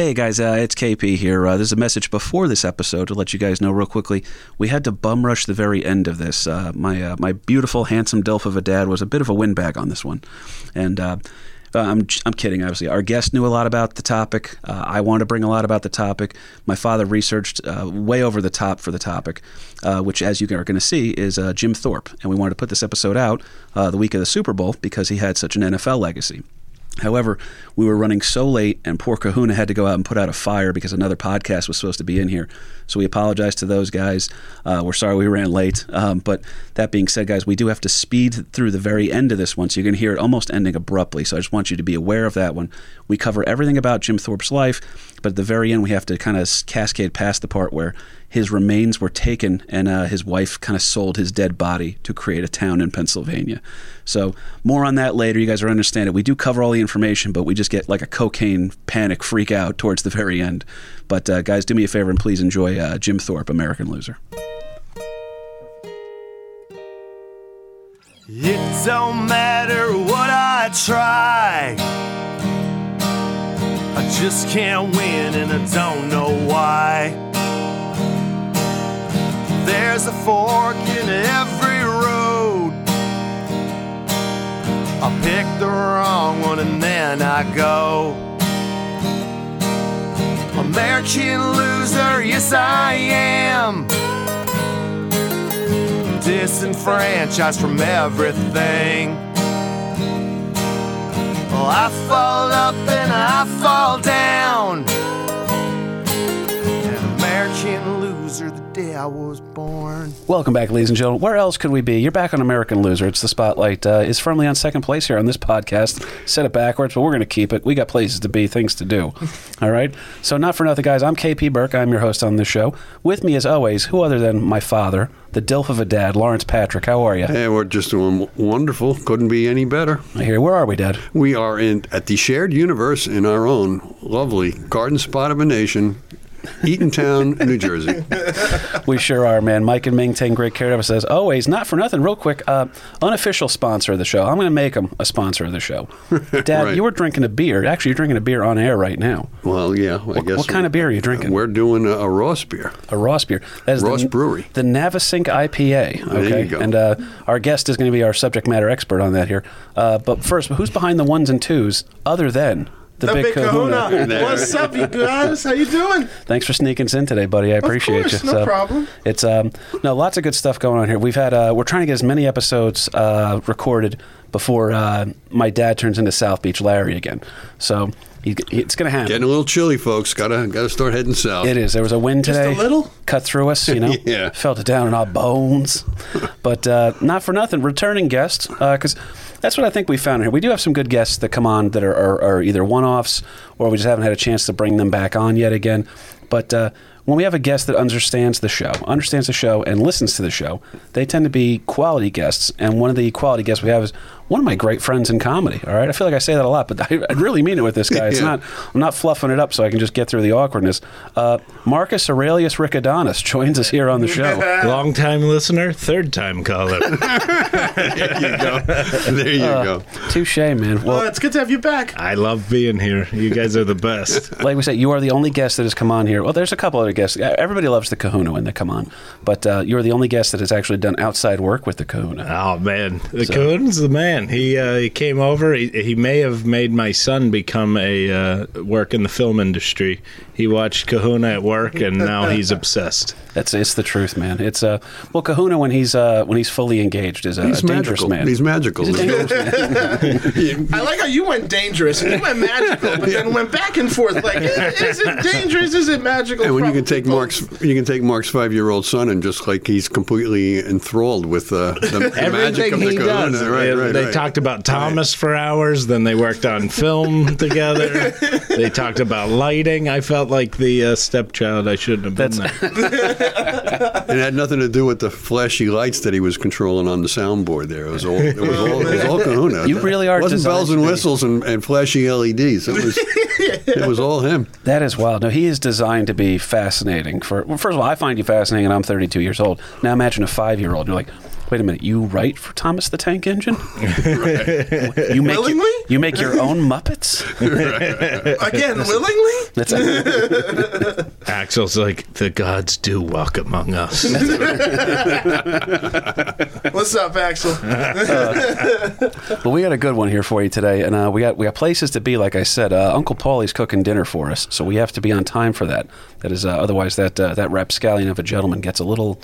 Hey guys, uh, it's KP here. Uh, there's a message before this episode to let you guys know real quickly. We had to bum rush the very end of this. Uh, my uh, my beautiful, handsome Dilf of a dad was a bit of a windbag on this one, and. Uh, uh, I'm, I'm kidding, obviously. Our guest knew a lot about the topic. I wanted to bring a lot about the topic. My father researched way over the top for the topic, which, as you are going to see, is Jim Thorpe. And we wanted to put this episode out the week of the Super Bowl because he had such an NFL legacy. However, we were running so late, and poor Kahuna had to go out and put out a fire because another podcast was supposed to be in here. So we apologize to those guys. Uh, we're sorry we ran late. Um, but that being said, guys, we do have to speed through the very end of this one, so you're going to hear it almost ending abruptly. So I just want you to be aware of that one. We cover everything about Jim Thorpe's life, but at the very end, we have to kind of cascade past the part where his remains were taken and uh, his wife kind of sold his dead body to create a town in Pennsylvania. So more on that later. You guys will understand it. We do cover all the information, but we just get like a cocaine panic freak out towards the very end. But uh, guys, do me a favor and please enjoy uh, Jim Thorpe, American Loser. It don't matter what I try. I just can't win and I don't know why. There's a fork in every road. I pick the wrong one and then I go. American loser, yes I am. Disenfranchised from everything. Well, I fall up and I fall down. Loser the day I was born. Welcome back, ladies and gentlemen. Where else could we be? You're back on American Loser. It's the spotlight uh, is firmly on second place here on this podcast. Set it backwards, but we're going to keep it. We got places to be, things to do. All right. So, not for nothing, guys. I'm KP Burke. I'm your host on this show. With me, as always, who other than my father, the Dilf of a dad, Lawrence Patrick. How are you? Hey, we're just doing wonderful. Couldn't be any better. I hear. Where are we, Dad? We are in at the shared universe in our own lovely garden spot of a nation, Eatontown, New Jersey. We sure are, man. Mike and Ming taking great care of us as always. Not for nothing. Real quick, uh, unofficial sponsor of the show. I'm going to make them a sponsor of the show. Dad, Right. you were drinking a beer. Actually, you're drinking a beer on air right now. Well, yeah, I What, guess. what kind of beer are you drinking? We're doing a, a Ross beer. A Ross beer. That is Ross the, Brewery. The Navesink IPA. There you Okay. go. And uh, our guest is going to be our subject matter expert on that here. Uh, but first, who's behind the ones and twos other than the, The big, kahuna? There. What's up, you guys? How you doing? Thanks for sneaking us in today, buddy. I appreciate course, you. no problem. It's um no lots of good stuff going on here. We've had uh, we're trying to get as many episodes uh, recorded before uh, my dad turns into South Beach Larry again. So he, it's going to happen. Getting a little chilly, folks. Gotta gotta start heading south. It is. There was a wind today. Just a little? Cut through us, you know. Yeah. Felt it down in our bones. but uh, not for nothing. Returning guest, because that's what I think we found here. We do have some good guests that come on that are, are, are either one offs or we just haven't had a chance to bring them back on yet again. But uh, when we have a guest that understands the show, understands the show, and listens to the show, they tend to be quality guests. And one of the quality guests we have is one of my great friends in comedy. All right, I feel like I say that a lot, but I, I really mean it with this guy. It's Yeah. not. I'm not fluffing it up so I can just get through the awkwardness. Uh, Marcus Aurelius Rickadonis joins us here on the show. Long time listener, third time caller. there you go. There you Uh, go. Touche, man. Well, Well, it's good to have you back. I love being here. You guys are the best. like we said, you are the only guest that has come on here. Well, there's a couple other guests. Everybody loves the Kahuna when they come on, but uh, you're the only guest that has actually done outside work with the Kahuna. Oh man, the So- Coon's the man. He uh, he came over. He, he may have made my son become a uh, work in the film industry. He watched Kahuna at work, and now he's obsessed. That's it's the truth, man. It's uh, well, Kahuna when he's uh, when he's fully engaged is a, He's a dangerous magical. man. He's magical. He's a dangerous man. I like how you went dangerous and you went magical, but then went back and forth. Like, is, is it dangerous? Is it magical? And when you can Probably take Mark's, you can take Mark's five-year-old son and just like he's completely enthralled with uh, the, the magic Everything of the he kahuna. does. Right, they right, they right. talked about Thomas for hours. Then they worked on film together. they talked about lighting. I felt like the uh, stepchild. I shouldn't have been there. And it had nothing to do with the flashy lights that he was controlling on the soundboard. There, it was all it was all, it was all Kahuna. You really are It wasn't designed bells and be- whistles and, and flashy LEDs. It was it was all him. That is wild. No, he is designed to be fascinating. For well, first of all, I find you fascinating, and I'm 32 years old. Now imagine a five year old. You're like, Wait a minute, you write for Thomas the Tank Engine? You make Willingly? your, you make your own Muppets? Again, willingly? That's Axel's like, the gods do walk among us. What's up, Axel? Well, we got a good one here for you today, and uh, we got we got places to be. Like I said, uh, Uncle Paulie's cooking dinner for us, so we have to be on time for that. That is, uh, otherwise that uh, that rapscallion of a gentleman gets a little.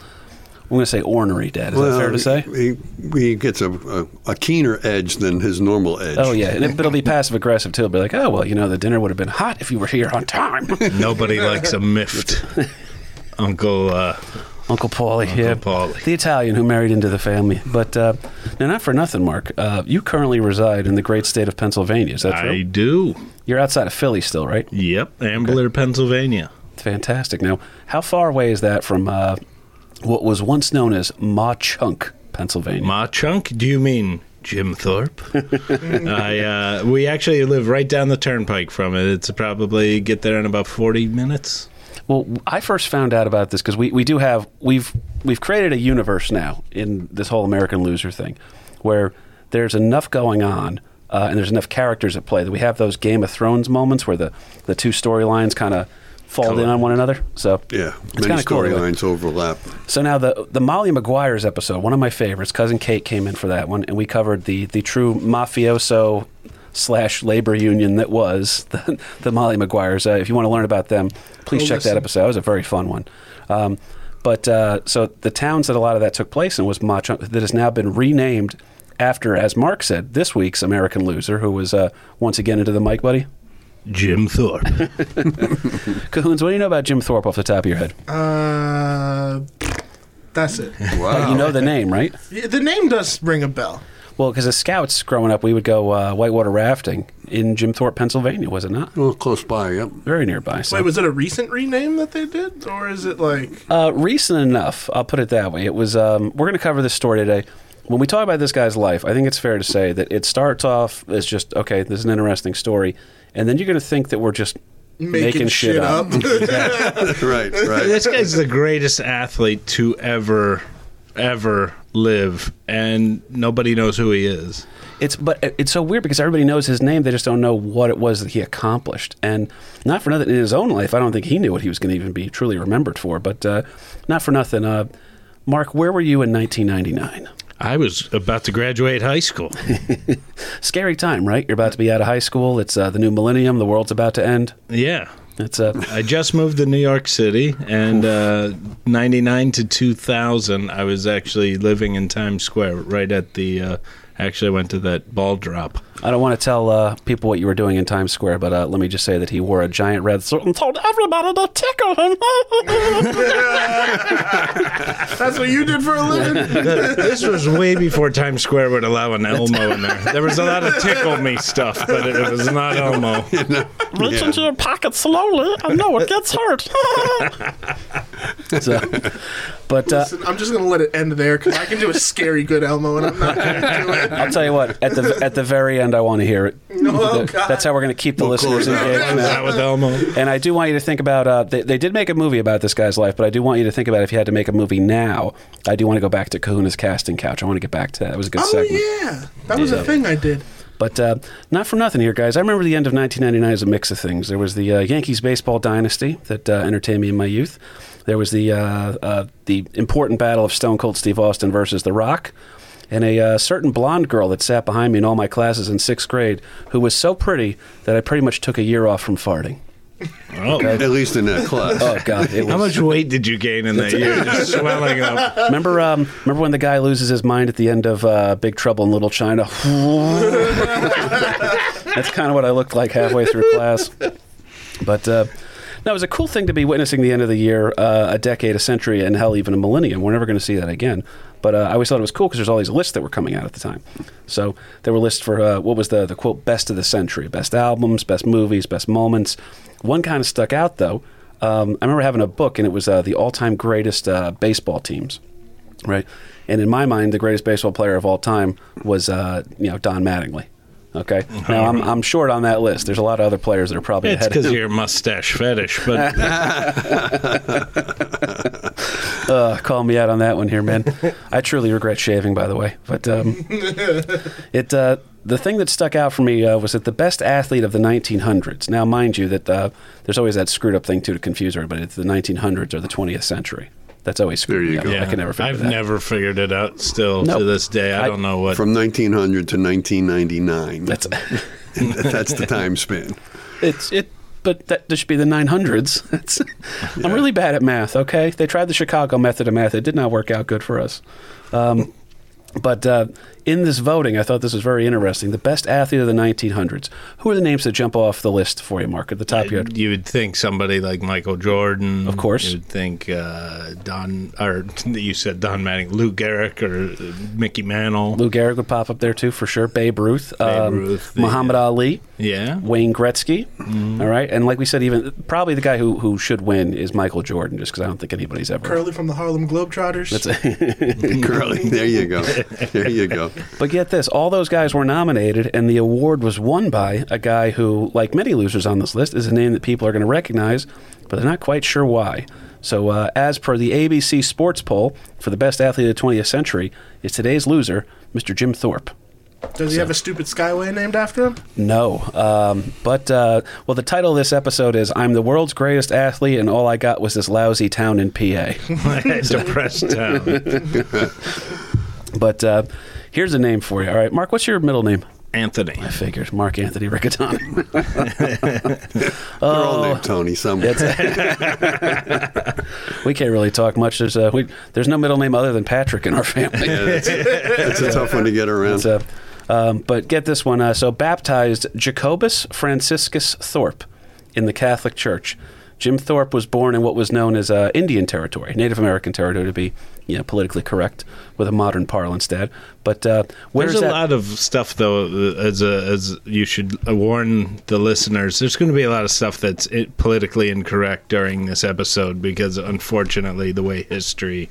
I'm going to say ornery, Dad. Is that fair to say? He, he gets a, a, a keener edge than his normal edge. Oh yeah, and it, but it'll be passive aggressive too. It'll be like, oh well, you know, the dinner would have been hot if you were here on time. Nobody likes a miffed Uncle uh, Uncle Paulie, yeah, Paulie. the Italian who married into the family. But uh, now, not for nothing, Mark. Uh, you currently reside in the great state of Pennsylvania. Is that true? I do. You're outside of Philly still, right? Yep, Ambler, Pennsylvania. Fantastic. Now, how far away is that from uh, what was once known as Mauch Chunk, Pennsylvania? Mauch Chunk? Do you mean Jim Thorpe? I uh, we actually live right down the turnpike from it. It's probably get there in about forty minutes. Well, I first found out about this because we, we do have we've we've created a universe now in this whole American Loser thing, where there's enough going on uh, and there's enough characters at play that we have those Game of Thrones moments where the the two storylines kind of fall in on one another. So Yeah, it's many kind of cool. storylines overlap. So now the the Molly Maguires episode, one of my favorites. Cousin Kate came in for that one, and we covered the the true mafioso slash labor union that was the, the Molly Maguires. Uh, if you want to learn about them, please Oh, check listen. that episode. That was a very fun one. Um, but uh, so the towns that a lot of that took place in was Mauch that has now been renamed after, as Mark said, this week's American loser, who was uh, once again into the mic, buddy. Jim Thorpe. Cahoons, what do you know about Jim Thorpe off the top of your head? Uh, that's it. Wow. You know the name, right? Yeah, The name does ring a bell. Well, because as scouts growing up, we would go uh, whitewater rafting in Jim Thorpe, Pennsylvania, was it not? Well, close by, yep. Very nearby. So. Wait, was it a recent rename that they did, or is it like? uh, recent enough, I'll put it that way. It was. Um, we're going to cover this story today. When we talk about this guy's life, I think it's fair to say that it starts off as just okay. This is an interesting story, and then you're going to think that we're just Making, shit, up. right, right. this guy's the greatest athlete to ever, ever live, and nobody knows who he is. It's but it's so weird because everybody knows his name. They just don't know what it was that he accomplished. And not for nothing in his own life, I don't think he knew what he was going to even be truly remembered for. But uh, not for nothing. Uh, Mark, where were you in 1999? I was about to graduate high school. Scary time, right? You're about to be out of high school. It's uh, the new millennium. The world's about to end. Yeah. It's uh, I just moved to New York City, and uh, 99 to 2000, I was actually living in Times Square, right at the. Uh, actually, went to that ball drop. I don't want to tell uh, people what you were doing in Times Square, but uh, let me just say that he wore a giant red suit and told everybody to tickle him. That's what you did for a living. this was way before Times Square would allow an Elmo in there. There was a lot of tickle me stuff, but it was not Elmo. Reach into your pocket slowly. I know it gets hurt. so, but uh, Listen, I'm just gonna let it end there because I can do a scary good Elmo, and I'm not gonna do it. I'll tell you what. At the at the very end, I want to hear it. Oh, Th- God. That's how we're going to keep the We'll listeners engaged. Was that with Elmo? And I do want you to think about. Uh, they, they did make a movie about this guy's life, but I do want you to think about if you had to make a movie now. I do want to go back to Kahuna's casting couch. I want to get back to that. It was a good Oh segment. yeah, that was a thing I did. But uh, not for nothing here, guys. I remember the end of 1999 as a mix of things. There was the uh, Yankees baseball dynasty that uh, entertained me in my youth. There was the uh, uh, the important battle of Stone Cold Steve Austin versus The Rock, and a uh, certain blonde girl that sat behind me in all my classes in sixth grade, who was so pretty that I pretty much took a year off from farting. Oh. At least in that class. Oh God! It was, How much weight did you gain in that year? Just swelling up. Remember, um, remember when the guy loses his mind at the end of uh, Big Trouble in Little China? That's kind of what I looked like halfway through class. But uh, no, it was a cool thing to be witnessing the end of the year, uh, a decade, a century, and hell, even a millennium. We're never going to see that again. But uh, I always thought it was cool because there's all these lists that were coming out at the time. So there were lists for uh, what was the the quote best of the century, best albums, best movies, best moments. One kind of stuck out though. Um, I remember having a book, and it was uh, the all-time greatest uh, baseball teams right? And in my mind, the greatest baseball player of all time was, uh, you know, Don Mattingly. Okay. Now I'm, I'm short on that list. There's a lot of other players that are probably It's ahead. because of of your mustache fetish, but Uh, call me out on that one here, man. I truly regret shaving, by the way. But um, it uh, the thing that stuck out for me uh, was that the best athlete of the 1900s. Now, mind you, that uh, there's always that screwed up thing too to confuse everybody. It's the 1900s or the 20th century. That's always screwed There you me up. go. I can never figure I've that. never figured it out still Nope. to this day. I, I- don't know what. From 1900 to 1999. That's That's the time span. it's it. But that, this should be the 900s. It's, I'm really bad at math. Okay, they tried the Chicago method of math. It did not work out good for us. Um, but uh, in this voting, I thought this was very interesting. The best athlete of the 1900s. Who are the names that jump off the list for you, Mark? At the top, you had you would think somebody like Michael Jordan, Of course. You would think uh, Don, or you said Don Manning, Lou Gehrig, or uh, Mickey Mantle. Lou Gehrig would pop up there too for sure. Babe Ruth, um, Ruth, the- Muhammad Ali, Yeah, Wayne Gretzky. All right, and like we said, even probably the guy who who should win is Michael Jordan, just because I don't think anybody's ever. Curly from the Harlem Globetrotters. That's it. Curly. There you go. There you go. But get this, all those guys were nominated, and the award was won by a guy who, like many losers on this list, is a name that people are going to recognize, but they're not quite sure why. So, uh, as per the ABC Sports poll for the best athlete of the 20th century, is today's loser, Mr. Jim Thorpe. Does he have a stupid skyway named after him? No. Um, but, uh, well, the title of this episode is I'm the world's greatest athlete, and all I got was this lousy town in PA. depressed town. but uh, here's a name for you. All right, Mark, what's your middle name? Anthony. I figured. Mark Anthony Riccatoni. They're all named Tony somewhere. we can't really talk much. There's uh, we, there's no middle name other than Patrick in our family. It's a tough one to get around. Uh, um, but get this one. Uh, so baptized Jacobus Franciscus Thorpe in the Catholic Church. Jim Thorpe was born in what was known as uh, Indian territory, Native American territory, to be you know, politically correct with a modern parlance, Dad. But uh, where's There's a that? lot of stuff, though. uh, As a, as you should warn the listeners, there's going to be a lot of stuff that's politically incorrect during this episode because, unfortunately, the way history,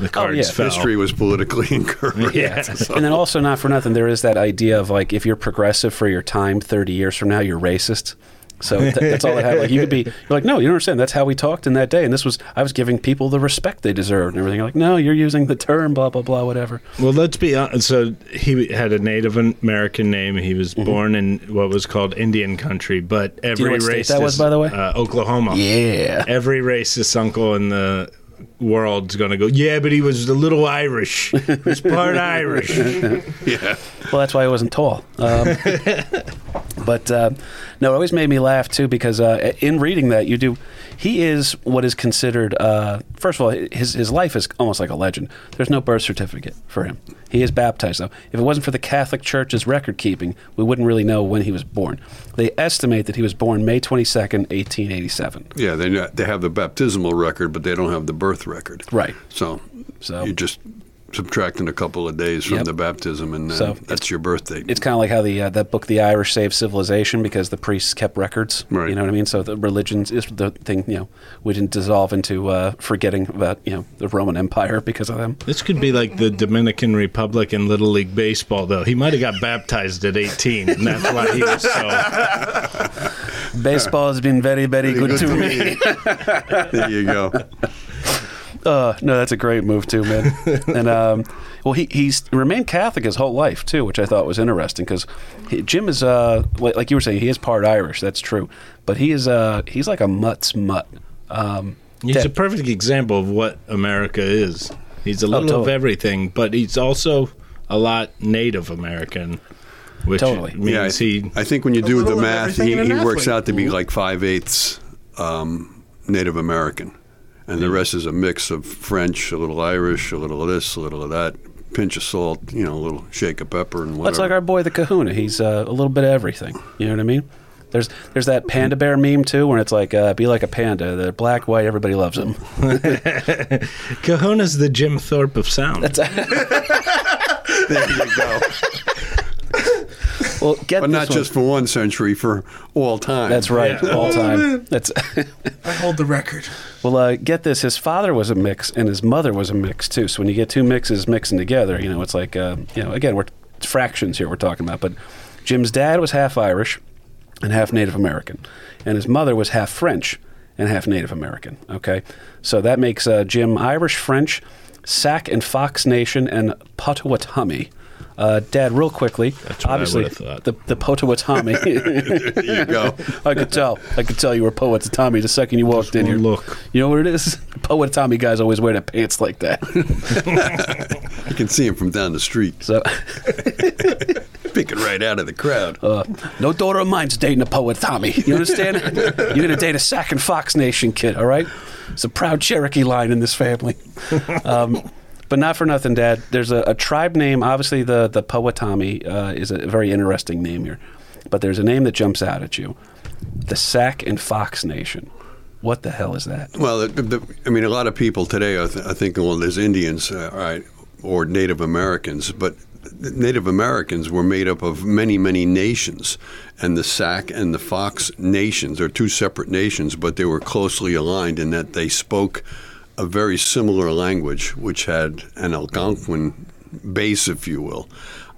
the cards yeah. fell. History was politically incorrect. Yeah. and then also, not for nothing, there is that idea of like if you're progressive for your time, 30 years from now, you're racist. So th- that's all I have. Like you could be, you're like, no, you don't understand. That's how we talked in that day, and this was I was giving people the respect they deserved and everything. You're like, no, you're using the term, blah blah blah, whatever. Well, let's be honest. So he had a Native American name. He was born in what was called Indian country, but every Mm-hmm. know racist, that was, by the way? uh, Oklahoma. Yeah. Every racist uncle in the world's going to go, yeah, but he was a little Irish. He was part Irish. Yeah. Well, that's why he wasn't tall. Um, but uh, no, it always made me laugh too because uh, in reading that, you do. He is what is considered. Uh, first of all, his his life is almost like a legend. There's no birth certificate for him. He is baptized though. If it wasn't for the Catholic Church's record keeping, we wouldn't really know when he was born. They estimate that he was born May 22nd, 1887. Yeah, they they have the baptismal record, but they don't have the birth record. Right. So, So- you're just subtracting a couple of days from Yep. the baptism, and uh, So that's your birthday. It's kind of like how the uh, that book, The Irish Saved Civilization, because the priests kept records. Right. You know what I mean? So the religions is the thing. You know, we didn't dissolve into uh, forgetting about you know the Roman Empire because of them. This could be like the Dominican Republic in Little League Baseball, though. He might have got baptized at 18, and that's why he was so. Baseball has been very, very good, to me. there you go. Uh, no, that's a great move too, man. and um, well, he he's remained Catholic his whole life too, which I thought was interesting because Jim is uh like, like you were saying, he is part Irish. That's true, but he is uh he's like a mutt's mutt. Um, He's Ted- a perfect example of what America is. He's a little of totally. everything, but he's also a lot Native American, which Totally. means yeah, I, he. I think when you do the math, he, he works out to be like five eighths um, Native American, and the rest is a mix of French, a little Irish, a little of this, a little of that, pinch of salt, you know, a little shake of pepper, and whatever. That's like our boy the Kahuna. He's uh, a little bit of everything. You know what I mean? There's there's that panda bear meme too, where it's like uh, be like a panda. They're black, white, everybody loves them. Kahuna's the Jim Thorpe of sound. there you go. Well, get But this not one. just for one century, for all time. That's right, Yeah. all time. That's I hold the record. well. Uh, get this: his father was a mix, and his mother was a mix too. So when you get two mixes mixing together, you know it's like uh, you know again we're it's fractions here we're talking about. But Jim's dad was half Irish and half Native American, and his mother was half French and half Native American. Okay, so that makes uh, Jim Irish, French, Sac and Fox Nation, and Potawatomi. Uh, Dad, real quickly, what I obviously would've thought. the the Potawatomi. There you go. I could tell. I could tell you were Potawatomi the second you walked in here. look. You know what it is? Potawatomi guys always wear their pants like that. I can see him from down the street, So, picking right out of the crowd. uh, no daughter of mine's dating a Potawatomi. You understand? You're gonna date a Sac and Fox Nation kid, all right? It's a proud Cherokee line in this family. Um, but not for nothing, Dad. There's a, a tribe name. Obviously, the the Powhatan uh, is a very interesting name here. But there's a name that jumps out at you: the Sac and Fox Nation. What the hell is that? Well, the, the, I mean, a lot of people today are, th- are thinking, well, there's Indians, uh, right, or Native Americans, but Native Americans were made up of many, many nations, and the Sac and the Fox nations are two separate nations, but they were closely aligned in that they spoke a very similar language, which had an Algonquin base, if you will.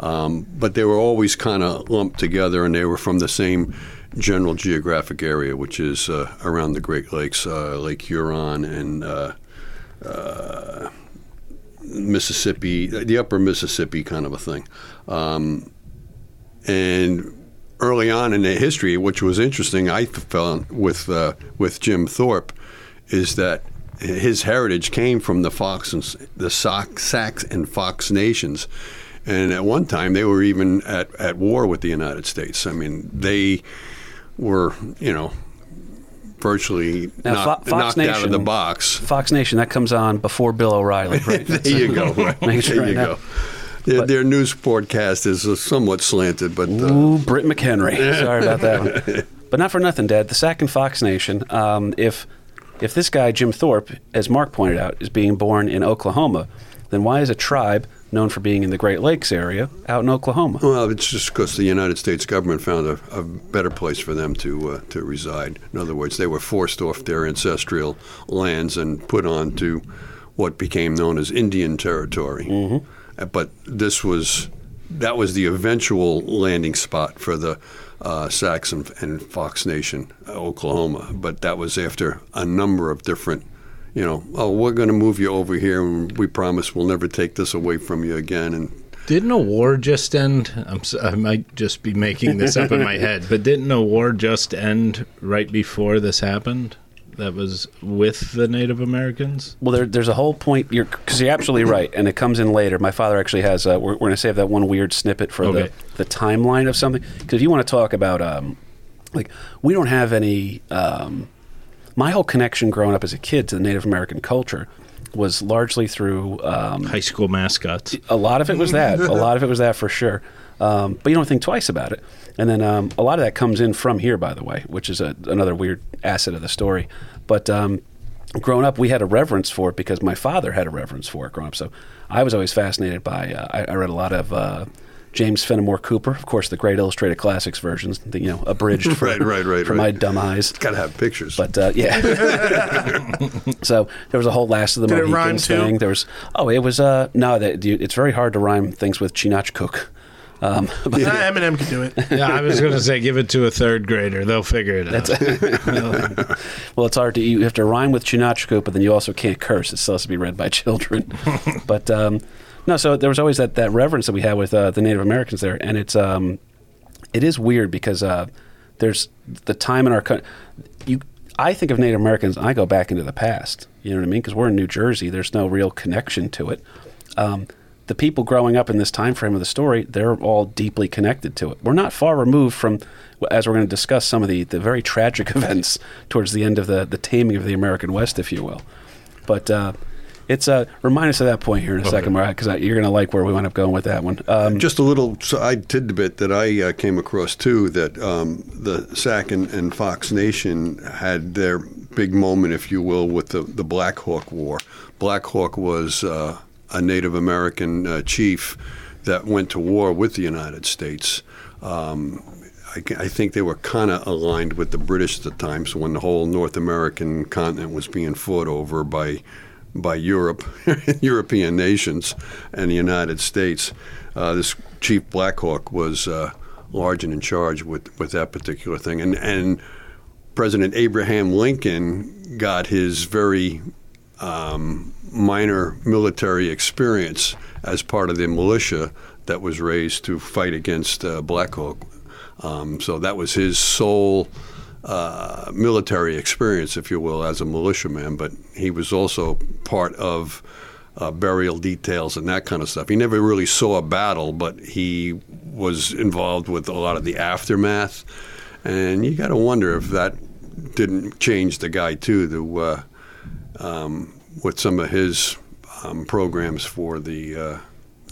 Um, but they were always kind of lumped together, and they were from the same general geographic area, which is uh, around the Great Lakes, uh, Lake Huron, and uh, uh, Mississippi, the upper Mississippi kind of a thing. Um, and early on in the history, which was interesting, I found with uh, with Jim Thorpe, is that his heritage came from the Fox and the Sox, Sacs and Fox nations, and at one time they were even at, at war with the United States. I mean, they were you know virtually Now, knocked, Fox knocked out of Nation- the box. Fox Nation that comes on before Bill O'Reilly. Right? there you go. Make sure there you know. go. Their, their news broadcast is uh, somewhat slanted, but uh, Ooh, Britt McHenry. Sorry about that one. But not for nothing, Dad. The Sac and Fox Nation. Um, if if this guy Jim Thorpe, as Mark pointed out, is being born in Oklahoma, then why is a tribe known for being in the Great Lakes area out in Oklahoma? well, it's just because the United States government found a, a better place for them to uh, to reside. In other words, they were forced off their ancestral lands and put onto what became known as Indian territory. Uh, But this was that was the eventual landing spot for the uh, Saxon and Fox Nation, uh, Oklahoma. But that was after a number of different, you know, oh, we're going to move you over here, and we promise we'll never take this away from you again. And Didn't a war just end? I'm, I might just be making this up in my head, but didn't a war just end right before this happened? That was with the Native Americans. Well, there, there's a whole point. You're because you're absolutely right, and it comes in later. My father actually has. Uh, we're, we're going to save that one weird snippet for Okay. the the timeline of something. Because if you want to talk about, um, like, we don't have any. Um, my whole connection growing up as a kid to the Native American culture was largely through um, High school mascots. a lot of it was that. a lot of it was that for sure. Um, but you don't think twice about it. And then um, a lot of that comes in from here, by the way, which is a, another weird asset of the story. But um, growing up, we had a reverence for it because my father had a reverence for it growing up. So I was always fascinated by. Uh, I, I read a lot of. Uh, James Fenimore Cooper, of course, the great illustrated classics versions, the, you know, abridged for, Right, right, right, for right. my dumb eyes. got to have pictures. But uh, yeah, so there was a whole last of the Did it Mohicans too? thing. There was oh, it was uh no, that it's very hard to rhyme things with Chingachgook. Um, but Ah, Eminem could do it. yeah, I was going to say give it to a third grader; they'll figure it out. well, it's hard to you have to rhyme with Chingachgook, but then you also can't curse. It still has to be read by children. but um, no, so there was always that, that reverence that we had with uh, the Native Americans there, and it's um, it is weird because uh, there's the time in our country. You, I think of Native Americans, I go back into the past. You know what I mean? Because we're in New Jersey. There's no real connection to it. Um, the people growing up in this time frame of the story, they're all deeply connected to it. We're not far removed from, as we're going to discuss, some of the, the very tragic events towards the end of the, the taming of the American West, if you will. But uh, it's uh, remind us of that point here in a second, Mariah, because you're going to like where we wind up going with that one. Um, Just a little side tidbit that I uh, came across too that um, the Sac and, and Fox Nation had their big moment, if you will, with the, the Black Hawk War. Black Hawk was uh, a Native American uh, chief that went to war with the United States. Um, I, I think they were kind of aligned with the British at the time. So when the whole North American continent was being fought over by by Europe, European nations, and the United States, uh, this Chief Blackhawk was uh, large and in charge with, with that particular thing. And and President Abraham Lincoln got his very um, minor military experience as part of the militia that was raised to fight against uh, Black Hawk. Um, so that was his sole uh, military experience, if you will, as a militiaman. But he was also part of uh, burial details and that kind of stuff. He never really saw a battle, but he was involved with a lot of the aftermath. And you got to wonder if that didn't change the guy too, to, uh, um, with some of his um, programs for the uh,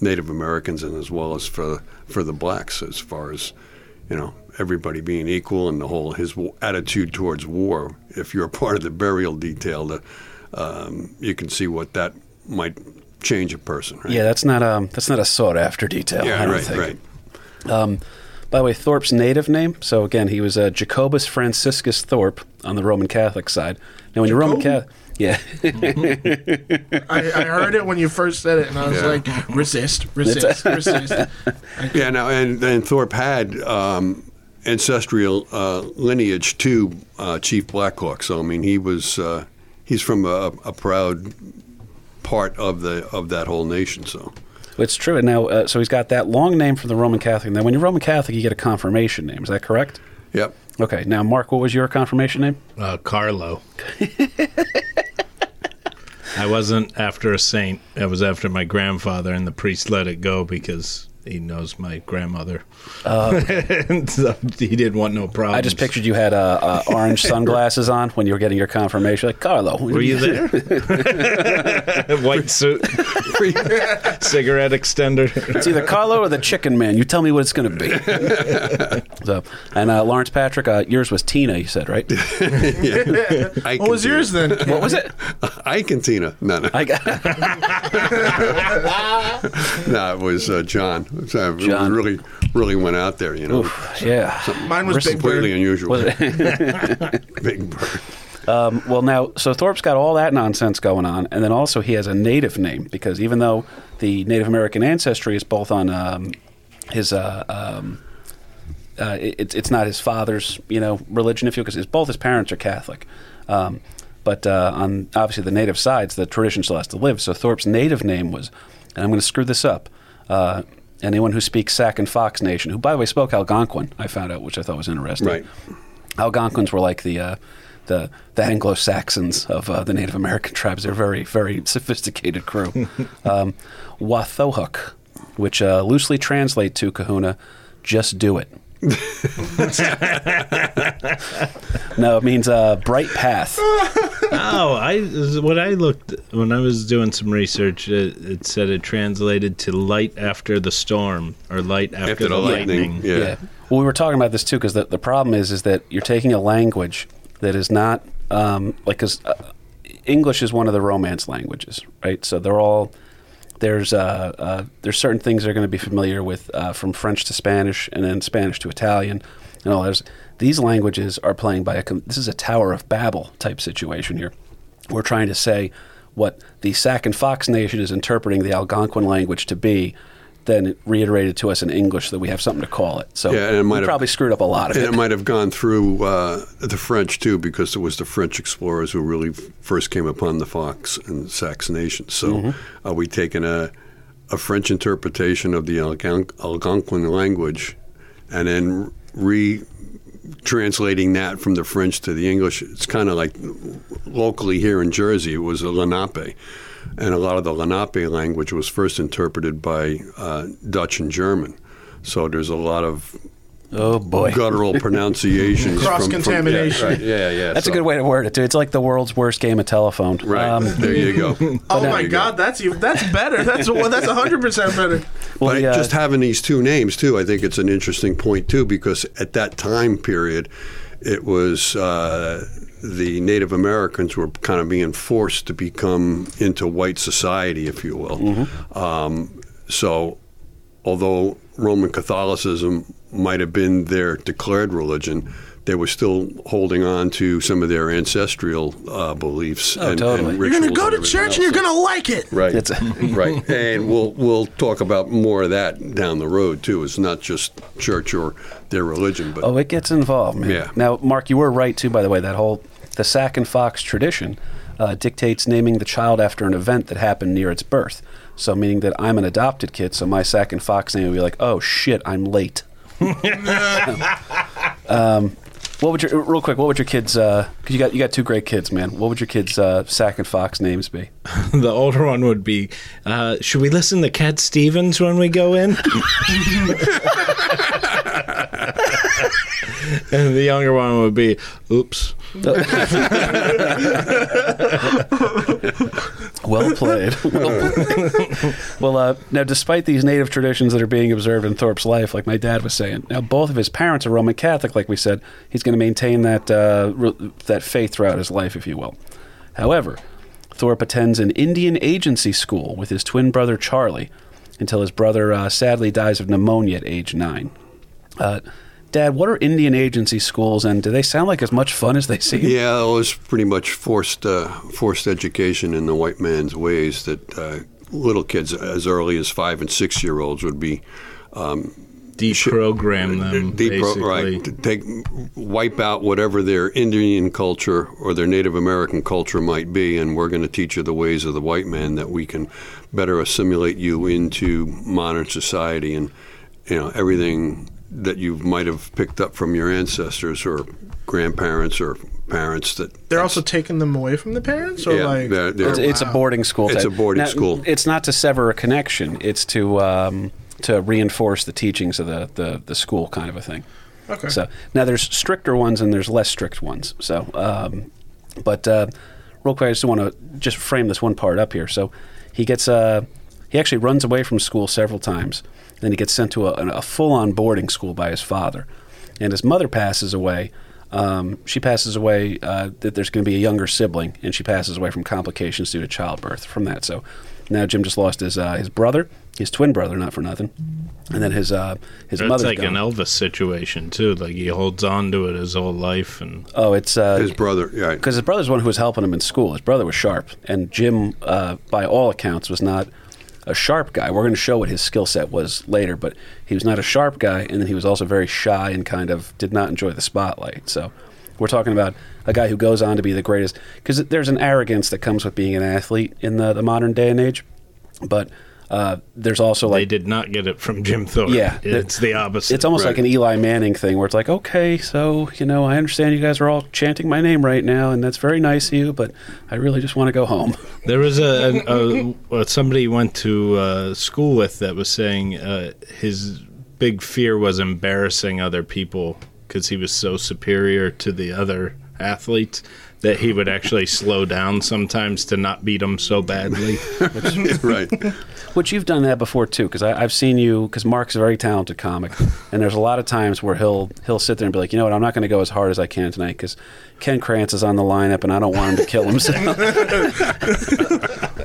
Native Americans and as well as for for the blacks, as far as you know, everybody being equal and the whole his attitude towards war. If you're a part of the burial detail, the, um, you can see what that might change a person. Right? Yeah, that's not um that's not a sought after detail. Yeah, I don't right, think. right. Um, by the way, Thorpe's native name. So again, he was uh, Jacobus Franciscus Thorpe on the Roman Catholic side. Now, when you're Roman Catholic, yeah, I, I heard it when you first said it, and I was Yeah. like, resist, resist, resist. Yeah, now and then Thorpe had um, ancestral uh, lineage to uh, Chief Blackhawk. So I mean, he was uh, he's from a, a proud part of the of that whole nation. So it's true. And now, uh, so he's got that long name from the Roman Catholic. Now, when you're Roman Catholic, you get a confirmation name. Is that correct? yep. Okay. Now, Mark, what was your confirmation name? Uh, Carlo. I wasn't after a saint. I was after my grandfather, and the priest let it go because he knows my grandmother. and so he didn't want no problems. I just pictured you had uh, uh, orange sunglasses on when you were getting your confirmation. Like Carlo, Were you there? White suit, cigarette extender. It's either Carlo or the Chicken Man. You tell me what it's going to be. so, and uh, Lawrence Patrick, uh, yours was Tina. You said right? Ike What was and yours then? What was it? Tina. Ike and Tina. No, no, I got no. It was uh, John. So it John. really, really went out there. You know, yeah. Mine was Big completely Bird. unusual. Was? Big Bird. Um, well, now, so Thorpe's got all that nonsense going on, and then also he has a native name because even though the Native American ancestry is both on um, his, uh, um, uh, it, it's it's not his father's, you know, religion, if you, because both his parents are Catholic. Um, but uh, on obviously the native sides, the tradition still has to live. So Thorpe's native name was, and I'm going to screw this up. Anyone who speaks Sac and Fox Nation, who by the way spoke Algonquin, I found out, which I thought was interesting. Right. Algonquins were like the uh, the the Anglo Saxons of uh, the Native American tribes. They're a very very sophisticated crew. um, Wathohuk, which uh, loosely translate to Kahuna, just do it. no, it means uh, bright path. Oh, I when I looked when I was doing some research, it, it said it translated to light after the storm or light after, After the, the lightning. lightning, yeah. Well, we were talking about this too because the, the problem is is that you're taking a language that is not um, like because uh, English is one of the Romance languages, right? So they're all there's uh, uh, there's certain things they're going to be familiar with uh, from French to Spanish and then Spanish to Italian and all. There's these languages are playing by a this is a Tower of Babel type situation here. We're trying to say what the Sac and Fox Nation is interpreting the Algonquin language to be. Then it reiterated to us in English that we have something to call it. So Yeah, and it might we have- probably screwed up a lot of And it. it might have gone through uh, the French too, because it was the French explorers who really first came upon the Fox and Sacs nations. So, Mm-hmm. are we taking a a French interpretation of the Algon- Algonquin language, and then re translating that from the French to the English? It's kind of like locally here in Jersey, it was a Lenape. And a lot of the Lenape language was first interpreted by uh, Dutch and German. So there's a lot of oh boy, guttural pronunciations. from- from- Cross-contamination. yeah, right, yeah, yeah. that's a good way to word it. Too. It's like the world's worst game of telephone. Right Um, there, you go. Oh There my you go. God, that's even that's better. That's well, that's hundred percent better. well, But the, uh, just having these two names too, I think it's an interesting point too, because at that time period, it was uh, the Native Americans were kind of being forced to become into white society, if you will. Mm-hmm. Um, so, although Roman Catholicism might have been their declared religion, they were still holding on to some of their ancestral uh, beliefs Oh, and, totally. and You're gonna go to everything church and you're gonna like it. Right, It's- right, and we'll we'll talk about more of that down the road too. It's not just church or their religion, but Oh, it gets involved, man. Yeah. Now, Mark, you were right too. By the way, that whole the Sac and Fox tradition uh, dictates naming the child after an event that happened near its birth. So, meaning that I'm an adopted kid, so my Sac and Fox name would be like, "Oh shit, I'm late." um, what would your real quick? What would your kids? Because you got you got two great kids, man. What would your kids' uh, Sac and Fox names be? the older one would be, uh, should we listen to Cat Stevens when we go in? and the younger one would be, oops. Well played. well, played. well uh, now, despite these native traditions that are being observed in Thorpe's life, like my dad was saying, now both of his parents are Roman Catholic. Like we said, he's going to maintain that uh, re- that faith throughout his life, if you will. However, Thorpe attends an Indian agency school with his twin brother Charlie until his brother uh, sadly dies of pneumonia at age nine. Uh, Dad, what are Indian agency schools, and do they sound like as much fun as they seem? Yeah, it was pretty much forced uh, forced education in the white man's ways that uh, little kids as early as five and six year olds would be Deprogram them, Depro- basically. right take wipe out whatever their Indian culture or their Native American culture might be, and we're going to teach you the ways of the white man that we can better assimilate you into modern society and you know everything that you might have picked up from your ancestors or grandparents or parents that They're also taking them away from the parents, or Yeah, like they're- they're- It's, it's a boarding school. It's a boarding Now, school. It's not to sever a connection. It's to um, to reinforce the teachings of the, the, the school, kind of a thing. Okay. So now there's stricter ones and there's less strict ones. So, um, but uh, real quick, I just want to just frame this one part up here. So he gets uh, he actually runs away from school several times. Then he gets sent to a, a full-on boarding school by his father, and his mother passes away. Um, she passes away. Uh, that there's going to be a younger sibling, and she passes away from complications due to childbirth from that. So now Jim just lost his uh, his brother, his twin brother, not for nothing, and then his uh, his That's mother's like gone. an Elvis situation, too. Like he holds on to it his whole life. and Oh, it's uh, his brother, yeah, because his brother's the one who was helping him in school. His brother was sharp, and Jim, uh, by all accounts, was not a sharp guy. We're going to show what his skill set was later, but he was not a sharp guy, and then he was also very shy and kind of did not enjoy the spotlight. So we're talking about a guy who goes on to be the greatest. Because there's an arrogance that comes with being an athlete in the, the modern day and age, but uh, there's also like they did not get it from Jim Thorpe. Yeah, It's the opposite. it's almost Right. like an Eli Manning thing, where it's like, okay, so you know, I understand you guys are all chanting my name right now, and that's very nice of you, but I really just want to go home. There was a, a, a, somebody went to uh, school with that was saying uh, his big fear was embarrassing other people because he was so superior to the other athletes that he would actually slow down sometimes to not beat them so badly. right. Which you've done that before too, because I've seen you. Because Mark's a very talented comic, and there's a lot of times where he'll he'll sit there and be like, you know what, I'm not going to go as hard as I can tonight because Ken Krantz is on the lineup, and I don't want him to kill himself.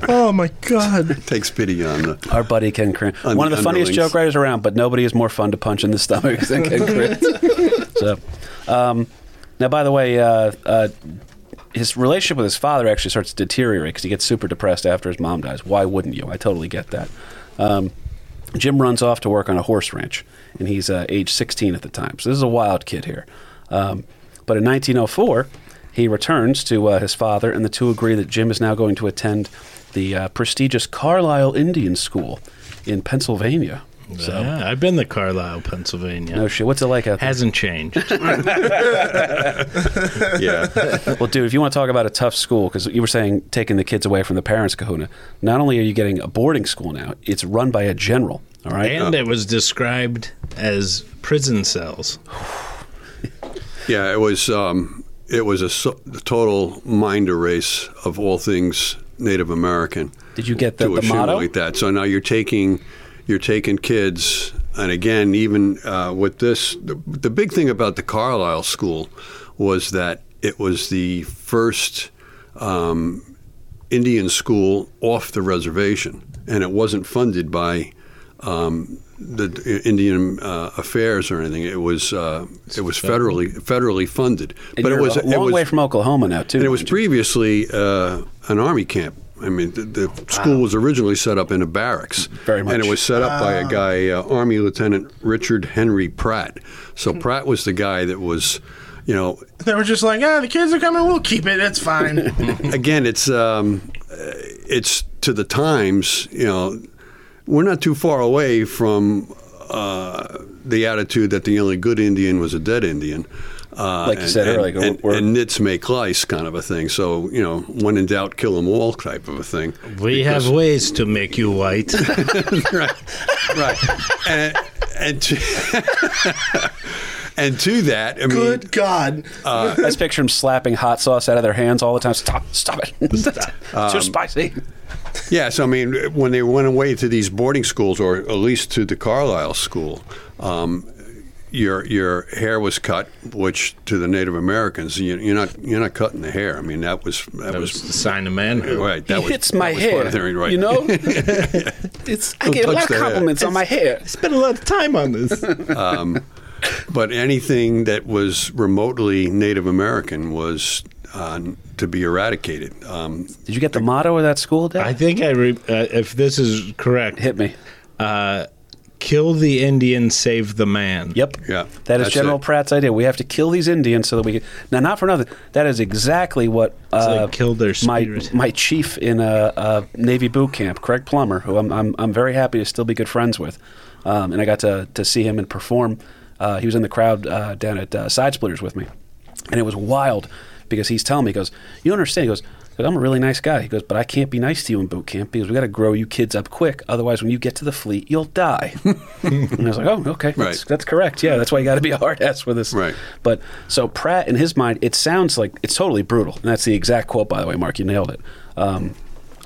oh my god. It Takes pity on the. Our buddy Ken Krantz, Un- one of the funniest joke writers around, but nobody is more fun to punch in the stomach than Ken Krantz. so, um, now by the way, uh, uh, his relationship with his father actually starts to deteriorate because he gets super depressed after his mom dies. Why wouldn't you? I totally get that. Um, Jim runs off to work on a horse ranch, and he's uh, age 16 at the time. So this is a wild kid here. Um, but in 1904, he returns to uh, his father, and the two agree that Jim is now going to attend the uh, prestigious Carlisle Indian School in Pennsylvania. So, yeah, I've been to Carlisle, Pennsylvania. no shit. What's it like out there? Hasn't changed. Yeah. Well, dude, if you want to talk about a tough school, because you were saying taking the kids away from the parents' kahuna, not only are you getting a boarding school now, it's run by a general. All right. and it was described as prison cells. Yeah, it was um, it was a, so, a total mind erase of all things Native American. Did you get the, to the motto? assimilate that. So now you're taking you're taking kids, and again, even uh, with this, the, the big thing about the Carlisle School was that it was the first um, Indian school off the reservation, and it wasn't funded by um, the Indian uh, affairs or anything. It was uh, it was federally federally funded, And but it was a long it was, way from Oklahoma now, too. and it was previously uh, an army camp. I mean, the, the school was originally set up in a barracks, Very much. and it was set up by a guy, uh, Army Lieutenant Richard Henry Pratt. So Pratt was the guy that was, you know, They were just like, ah, the kids are coming. We'll keep it. It's fine. again, it's um, uh, it's to the times. You know, we're not too far away from uh, the attitude that the only good Indian was a dead Indian. Uh, Like you said and, earlier, and, we're- and nits make lice kind of a thing. So you know, when in doubt, kill them all type of a thing. We have ways to make you white. right, right, and and to, and to that, I mean, Good God. I just picture them slapping hot sauce out of their hands all the time. Stop, stop it. it's too spicy. Yeah, so I mean, when they went away to these boarding schools, or at least to the Carlisle school, um, your your hair was cut, which to the Native Americans, you, you're not you're not cutting the hair. I mean, that was that, That was, was the sign of manhood. right. That He was, hits my that was part hair. of their- right. You know, it's I Don't get a lot of the hair. compliments on my hair. I Spent a lot of time on this. but anything that was remotely Native American was uh, to be eradicated. Um, Did you get the motto of that school, Dad? I think I, re- uh, if this is correct, Hit me. uh, kill the Indian, save the man. Yep. Yeah, That is that's General it. Pratt's idea. We have to kill these Indians so that we can. Now, not for nothing. That is exactly what uh, like kill their my spirit. my chief in a, a Navy boot camp, Craig Plummer, who I'm, I'm I'm very happy to still be good friends with, um, and I got to to see him and perform. Uh, he was in the crowd uh, down at uh, Side Splitters with me, and it was wild because he's telling me, he goes, "You don't understand." He goes. I'm a really nice guy. He goes, but I can't be nice to you in boot camp because we got to grow you kids up quick. Otherwise, when you get to the fleet, you'll die. and I was like, oh, okay, that's, Right. that's correct. Yeah, that's why you got to be a hard ass with this. Right. But so Pratt, in his mind, it sounds like it's totally brutal, and that's the exact quote, by the way, Mark. You nailed it. Um,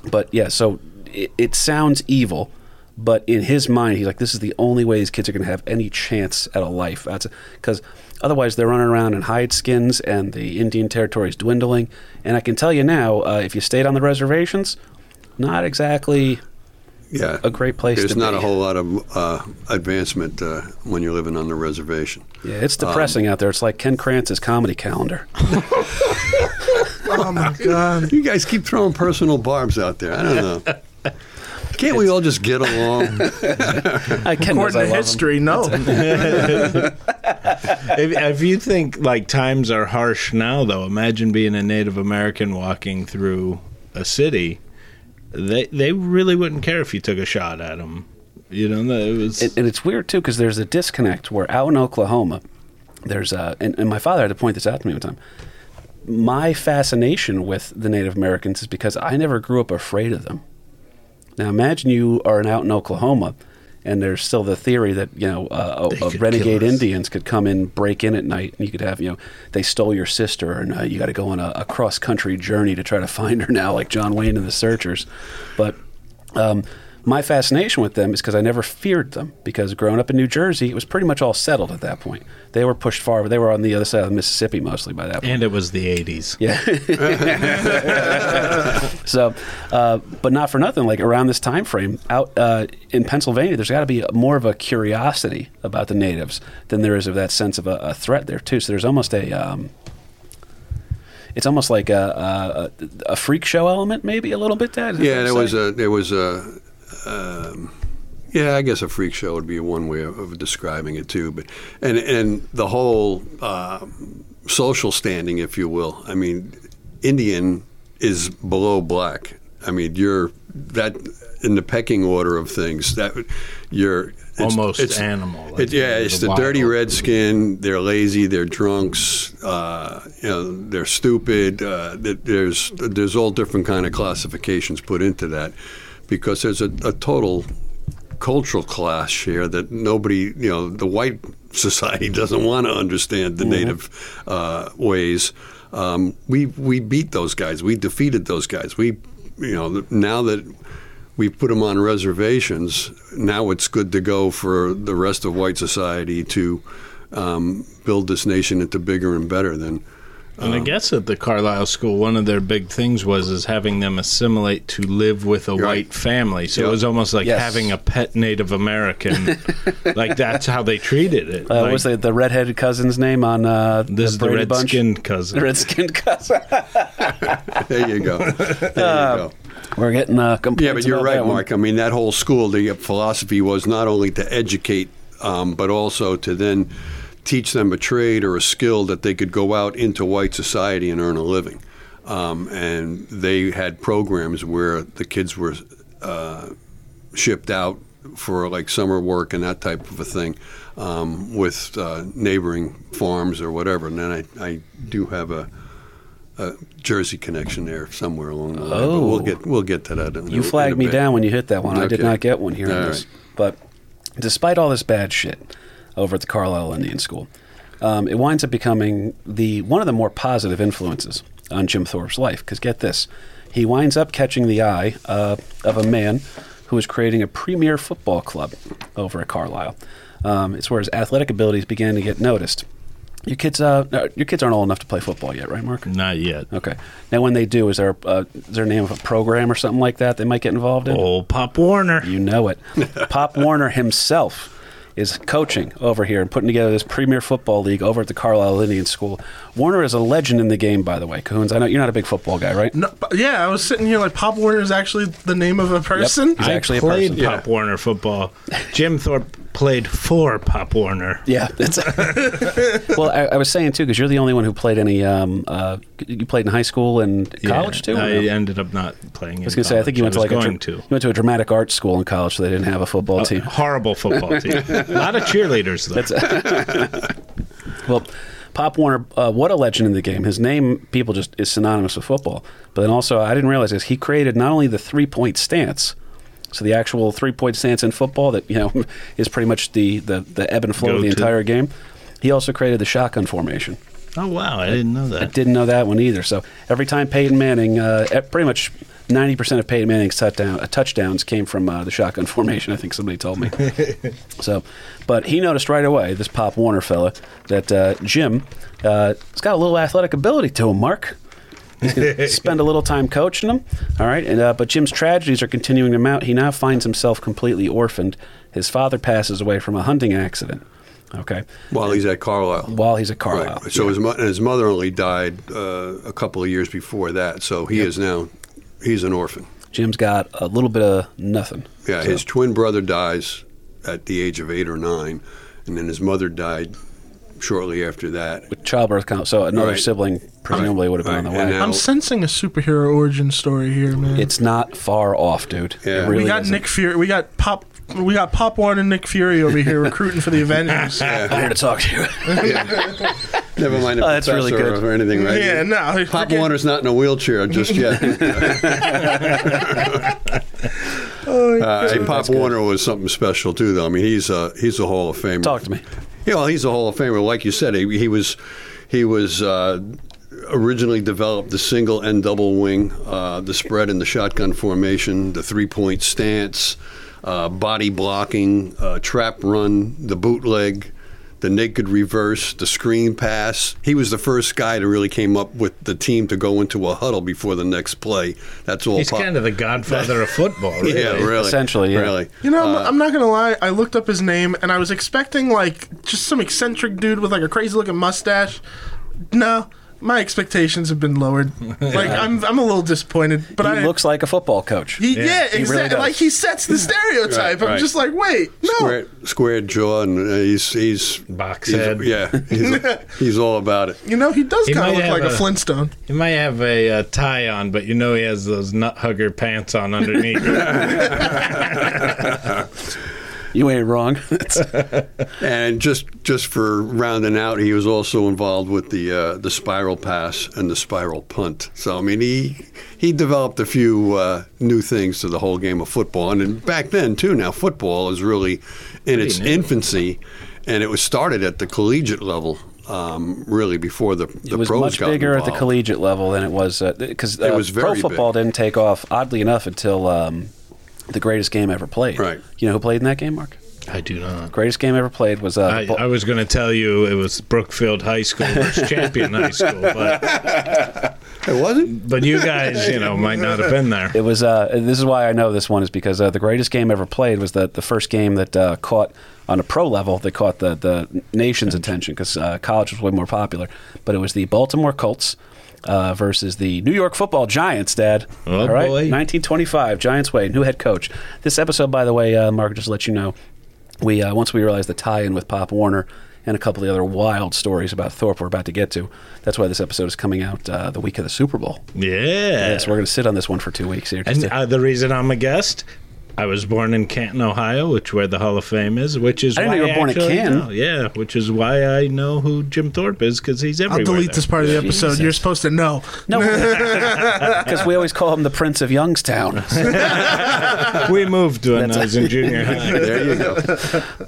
but yeah, so it, it sounds evil, but in his mind, he's like, this is the only way these kids are going to have any chance at a life. That's because otherwise they're running around in hide skins, and the Indian territory is dwindling. And I can tell you now, uh, if you stayed on the reservations, not exactly. yeah, a great place. There's not be. a whole lot of uh, advancement uh, when you're living on the reservation. Yeah, it's depressing out there. It's like Ken Krantz's comedy calendar. Oh, my God. You guys keep throwing personal barbs out there. I don't know. Can't we all just get along? I Ken knows According I to love him. history, no. if, if you think like times are harsh now, though, imagine being a Native American walking through a city. They they really wouldn't care if you took a shot at them. You know, it was. and, and it's weird too because there's a disconnect where out in Oklahoma, there's a and, and my father had to point this out to me one time. My fascination with the Native Americans is because I never grew up afraid of them. Now imagine you are out in Oklahoma, and there's still the theory that you know uh, a, a renegade. Indians could come in, break in at night, and you could have you know they stole your sister, and uh, you got to go on a, a cross country journey to try to find her now, like John Wayne and the Searchers. But um, my fascination with them is because I never feared them. Because growing up in New Jersey, it was pretty much all settled at that point. They were pushed far. But they were on the other side of the Mississippi mostly by that point. and it was the 80s. Yeah. so, uh, but not for nothing. Like around this time frame, out uh, in Pennsylvania, there's got to be more of a curiosity about the natives than there is of that sense of a, a threat there too. So there's almost a. Um, it's almost like a, a, a freak show element, maybe a little bit. Dad. That yeah, fair there was a there was a. Um, yeah, I guess a freak show would be one way of, of describing it too. But and and the whole uh, social standing, if you will. I mean, Indian is below black. I mean, you're that in the pecking order of things. That you're it's- Almost it's- animal, like It, yeah, it's the wild. dirty red skin. They're lazy. They're drunks. Uh, you know, they're stupid. Uh, there's there's all different kind of classifications put into that because there's a, a total cultural clash here that nobody, you know, the white society doesn't want to understand the native uh, ways. Um, we we beat those guys. We defeated those guys. We, you know, now that we put them on reservations, now it's good to go for the rest of white society to um, build this nation into bigger and better than And I guess at the Carlisle school, one of their big things was is having them assimilate to live with a Right. white family. So Yeah. it was almost like Yes. having a pet Native American. like that's how they treated it. Uh, Like, what was the, the redheaded cousin's name on uh, this is the Brady red Bunch? skinned cousin. The red skinned cousin. There you go. There you go. We're getting uh, complaints Yeah, but you're about right, that one. Mark. I mean, that whole school, the philosophy was not only to educate, um, but also to then teach them a trade or a skill that they could go out into white society and earn a living. Um, and they had programs where the kids were uh, shipped out for like summer work and that type of a thing um, with uh, neighboring farms or whatever. And then I, I do have a, a Jersey connection there somewhere along the line. But Oh. we'll get we'll get to that. In, You in flagged a me bit. down when you hit that one. I did not get one here in right. But despite all this bad shit over at the Carlisle Indian School, um, it winds up becoming the one of the more positive influences on Jim Thorpe's life. Because get this, he winds up catching the eye uh, of a man who is creating a premier football club over at Carlisle. Um, it's where his athletic abilities began to get noticed. Your kids, uh, no, your kids aren't old enough to play football yet, right, Mark? Not yet. Okay. Now, when they do, is there uh, is there a name of a program or something like that they might get involved in? Oh, Pop Warner. You know it. Pop Warner himself is coaching over here and putting together this Premier Football League over at the Carlisle Indian School. Warner is a legend in the game, by the way. Coons, I know you're not a big football guy, right? No, yeah, I was sitting here like Pop Warner is actually the name of a person. He's I actually a played person. Pop Warner football. Jim Thorpe played for Pop Warner. Yeah. That's well, I, I was saying too because you're the only one who played any. Um, uh, you played in high school and college too. or I no? ended up not playing. I was going to say, I think you went to like a, going dra- to. you went to a dramatic arts school in college, so they didn't have a football team. Horrible football team. a lot of cheerleaders though. Well, Pop Warner, uh, what a legend in the game. His name, people just is synonymous with football. But then also, I didn't realize this. He created not only the three point stance, so the actual three point stance in football that you know is pretty much the the, the ebb and flow of the Go-to. entire game. He also created the shotgun formation. oh wow, I didn't know that. I didn't know that one either. So every time Peyton Manning, uh, pretty much ninety percent of Peyton Manning's touchdown, uh, touchdowns came from uh, the shotgun formation. I think somebody told me. so, but he noticed right away, this Pop Warner fella, that uh, Jim, uh, has got a little athletic ability to him. Mark. He's going to spend a little time coaching him. All right. And, uh, but Jim's tragedies are continuing to mount. He now finds himself completely orphaned. His father passes away from a hunting accident. Okay. While he's at Carlisle. While he's at Carlisle. Right. So his, mo- his mother only died uh, a couple of years before that. So he is now he's an orphan. Jim's got a little bit of nothing. Yeah, So- his twin brother dies at the age of eight or nine, and then his mother died shortly after that. with childbirth count. So another Right. sibling presumably would have been on the way. now- I'm sensing a superhero origin story here, man. It's not far off, dude. Yeah. Really we got isn't. Nick Fury. We got Pop. We got Pop Warner and Nick Fury over here recruiting for the Avengers. I'm here to talk to you. Never mind the Oh, that's really good. or anything, right? Yeah, no. Pop forget- Warner's not in a wheelchair just yet. uh, hey, Pop Warner was something special too, though. I mean, he's a he's a Hall of Famer. Talk to me. Yeah, well, he's a Hall of Famer. Like you said, he, he was he was uh, originally developed the single and double wing, uh, the spread and the shotgun formation, the three point stance, uh, body blocking, uh, trap run, the bootleg. The naked reverse, the screen pass. He was the first guy to really came up with the team to go into a huddle before the next play. That's all. He's Pop- kind of the godfather of football. Really. yeah, really, Essentially, yeah. really. You know, Uh, I'm not gonna lie. I looked up his name and I was expecting like just some eccentric dude with like a crazy looking mustache. No, my expectations have been lowered. Like I'm, I'm a little disappointed. But he I looks like a football coach. He, yeah, he really exactly. does. like he sets the stereotype. Right, I'm right. just like, wait, no. square, square jaw, and uh, he's he's Box he's- head. Yeah, he's, he's all about it. You know, he does kind of look like a a- Flintstone. He might have a uh, tie on, but you know he has those nut hugger pants on underneath. You ain't wrong. And just just for rounding out, he was also involved with the uh, the spiral pass and the spiral punt. So I mean, he he developed a few uh, new things to the whole game of football. And then back then too. Now football is really in its new. infancy, and it was started at the collegiate level. Um, really, before the the it was pros much bigger at the collegiate level than it was because It was pro football big. didn't take off. Oddly enough, until um, the greatest game ever played. Right. You know who played in that game, Mark? I do not. Greatest game ever played was uh, I, Bo- I was going to tell you it was Brookfield High School versus Champion High School, but It wasn't. but you guys, you know, might not have been there. It was. Uh, this is why I know this one is because uh, the greatest game ever played was the the first game that uh, caught on a pro level that caught the the nation's attention because uh, college was way more popular. But it was the Baltimore Colts. Uh, versus the New York Football Giants, Dad. Oh, All right, boy. 1925, Giants way, new head coach. This episode, by the way, uh, Mark, just to let you know, we uh, once we realized the tie-in with Pop Warner and a couple of the other wild stories about Thorpe we're about to get to. That's why this episode is coming out uh, the week of the Super Bowl. Yeah. Yeah, so we're going to sit on this one for two weeks here. And to- uh, the reason I'm a guest, I was born in Canton, Ohio, which where the Hall of Fame is, which is I didn't why know you were born in actually Canton. know- yeah, which is why I know who Jim Thorpe is because he's everywhere I'll everywhere. delete there. this part of the episode. Jesus. You're supposed to know. No, because we always call him the Prince of Youngstown. We moved when I was in junior high. There you go.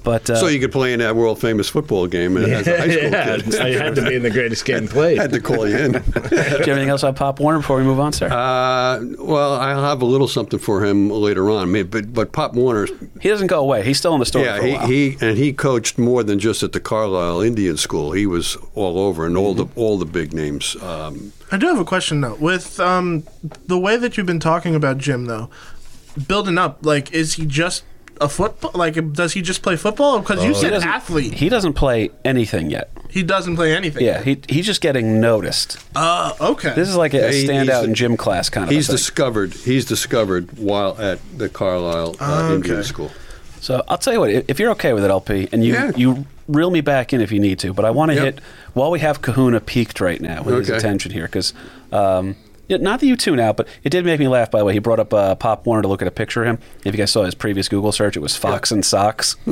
But uh, So you could play in that world famous football game and as a high school Yeah, kid. I had to be in the greatest game played. had to call you in. do you have anything else on Pop Warner before we move on, sir? Uh, well, I'll have a little something for him later on. I mean, but but Pop Warner, he doesn't go away. He's still in the story yeah, for a he, while. he and he coached more than just at the Carlisle Indian School. He was all over and all the all the big names. Um, I do have a question though. With um, the way that you've been talking about Jim, though, building up, like, is he just a football? Like, does he just play football? Because you said doesn't, athlete. He doesn't play anything yet. He doesn't play anything. Yeah, he, he's just getting noticed. Uh, okay. This is like a, Yeah, he- standout he's- in gym class kind of. he's a thing. discovered. He's discovered while at the Carlisle uh, Okay. Indian School. So I'll tell you what, if if you're okay with it, LP, and you Yeah. you reel me back in if you need to, but I want to Yep. hit while we have Kahuna peaked right now with his Okay. attention here because. Um, yeah, not that you tune out, but it did make me laugh. By the way, he brought up uh, Pop Warner to look at a picture of him. If you guys saw his previous Google search, it was Fox in Socks.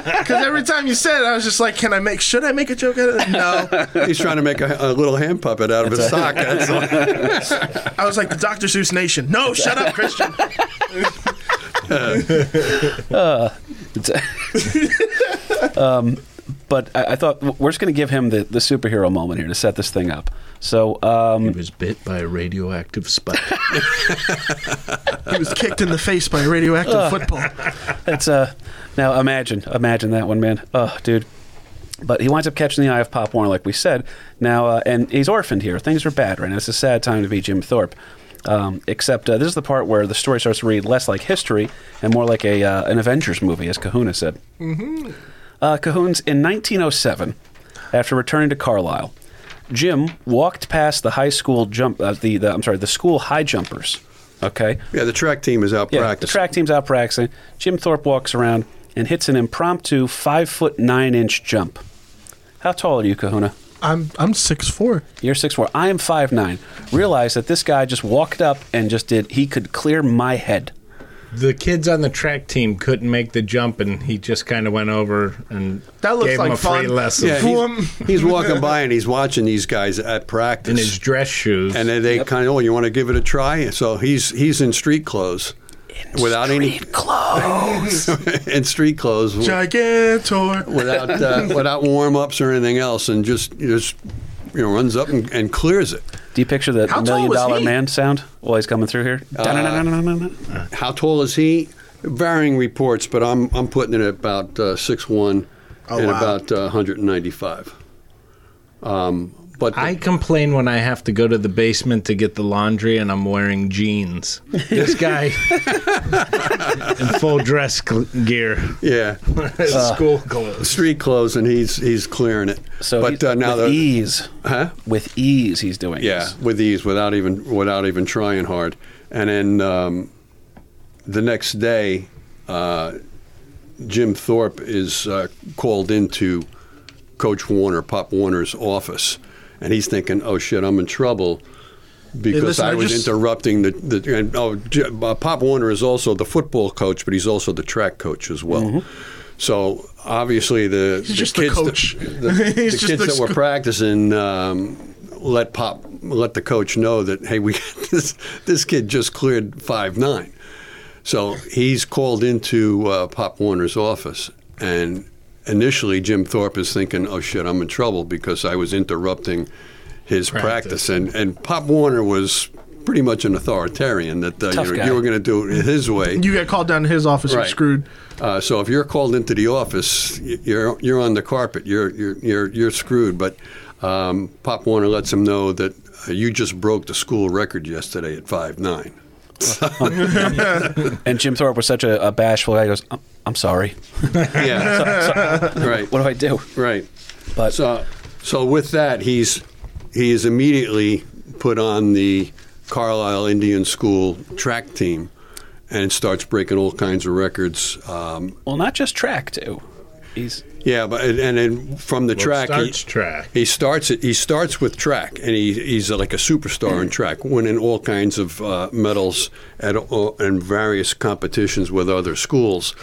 Because every time you said it, I was just like, can I make, should I make a joke out of it? No. He's trying to make a, a little hand puppet out of his sock. That's all. I was like, the Dr. Seuss Nation. No, shut up, Christian. um, but I, I thought we're just going to give him the, the superhero moment here to set this thing up. So um, He was bit by a radioactive spike. He was kicked in the face by a radioactive football. It's uh now imagine imagine that one man. Oh, dude. But he winds up catching the eye of Pop Warner, like we said. Now, uh, and he's orphaned here. Things are bad right now. It's a sad time to be Jim Thorpe. Um, except uh, this is the part where the story starts to read less like history and more like a uh, an Avengers movie, as Kahuna said. Mm-hmm. Uh, Kahuna's in 1907, after returning to Carlisle, Jim walked past the high school jump. Uh, the, the I'm sorry, the school high jumpers. Okay, Yeah, the track team is out yeah, practicing. the track team's out practicing. Jim Thorpe walks around and hits an impromptu five foot nine inch jump. How tall are you, Kahuna? I'm I'm six four. You're six four. I am five nine. Realize that this guy just walked up and just did. He could clear my head. The kids on the track team couldn't make the jump, and he just kind of went over and That looks gave like him a free fun. lesson Yeah, he's, he's walking by and he's watching these guys at practice. in his dress shoes. and then they kind of, oh, you want to give it a try? So he's he's in street clothes, without any clothes. in street clothes, Gigantor. without uh, without warm ups or anything else, and just just you know runs up and, and clears it. Do you picture the How million dollar he? man sound while he's coming through here? Da-na-na-na-na-na-na. How tall is he? Varying reports, but I'm I'm putting it at about uh, six one Oh, and wow. about uh, 195. Um, but I complain when I have to go to the basement to get the laundry and I'm wearing jeans. This guy in full dress cl- gear, yeah, school clothes. street clothes, and he's he's clearing it. So but he- uh, now with the ease, huh? with ease, he's doing. Yeah, this. with ease, without even without even trying hard. And then um, the next day, uh, Jim Thorpe is uh, called into Coach Warner, Pop Warner's office, and he's thinking, "Oh shit, I'm in trouble." Because listen, I I was just- interrupting the, the and, oh, uh, Pop Warner is also the football coach, but he's also the track coach as well. So obviously the, the the kids, the, the He's kids the that were practicing um, let Pop let the coach know that hey, we this this kid just cleared five nine. So he's called into uh, Pop Warner's office, and initially Jim Thorpe is thinking, "Oh shit, I'm in trouble because I was interrupting his practice." Practice. And and Pop Warner was pretty much an authoritarian that uh, you, you were going to do it his way. You get called down to his office, you're screwed. Uh, so if you're called into the office, you're you're on the carpet. You're you're you're, you're screwed. But um, Pop Warner lets him know that uh, you just broke the school record yesterday at five nine. And Jim Thorpe was such a, a bashful guy. He goes, "I'm, I'm sorry. Yeah, right, What do I do?" right. But So so with that, he's he is immediately put on the Carlisle Indian School track team, and starts breaking all kinds of records. Um, well, not just track too. He's yeah, but and then from the Well, track, he- starts track. He starts it. He starts with track, and he, he's like a superstar in track, winning all kinds of uh, medals at all, in various competitions with other schools.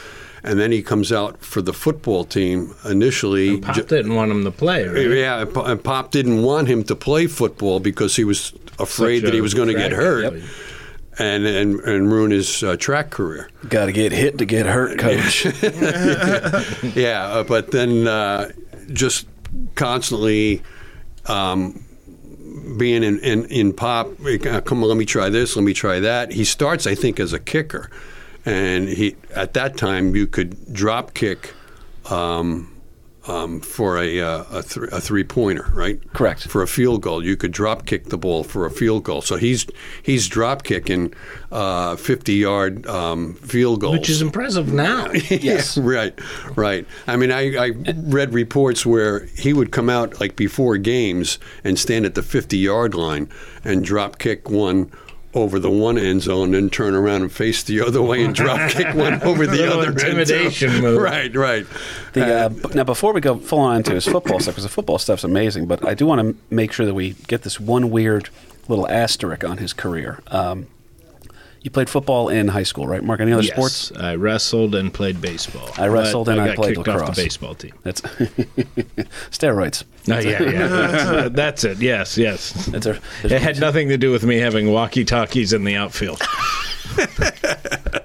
And then he comes out for the football team initially. Pop ju- didn't want him to play, right? yeah, and Pop- didn't want him to play football because he was afraid Such that he was going to get hurt athlete. And, and and ruin his uh, track career. got to get hit to get hurt, coach. Yeah, uh, but then uh, just constantly um, being in, in, in pop, come on, let me try this, let me try that. He starts, I think, as a kicker. And he at that time, you could drop kick um, um, for a, uh, a, th- a three pointer, right? Correct. For a field goal, you could drop kick the ball for a field goal. So he's he's drop kicking uh, fifty yard um, field goals, Which is impressive now. Yes. right, right. I mean, I, I read reports where he would come out like before games and stand at the 50 yard line and drop kick one over the one end zone, then turn around and face the other way and drop kick one over the Little other end zone. intimidation move. Right, right. The, uh, b- now, before we go full on into his football stuff, because the football stuff's amazing, but I do want to make sure that we get this one weird little asterisk on his career. Um, you played football in high school, right, Mark? Any other yes, sports? I wrestled and played baseball. I wrestled and I got played kicked off lacrosse. the baseball team. That's steroids. Oh, yeah, yeah. That's, that's it. Yes, yes. That's a, It had nothing to do with me having walkie talkies in the outfield.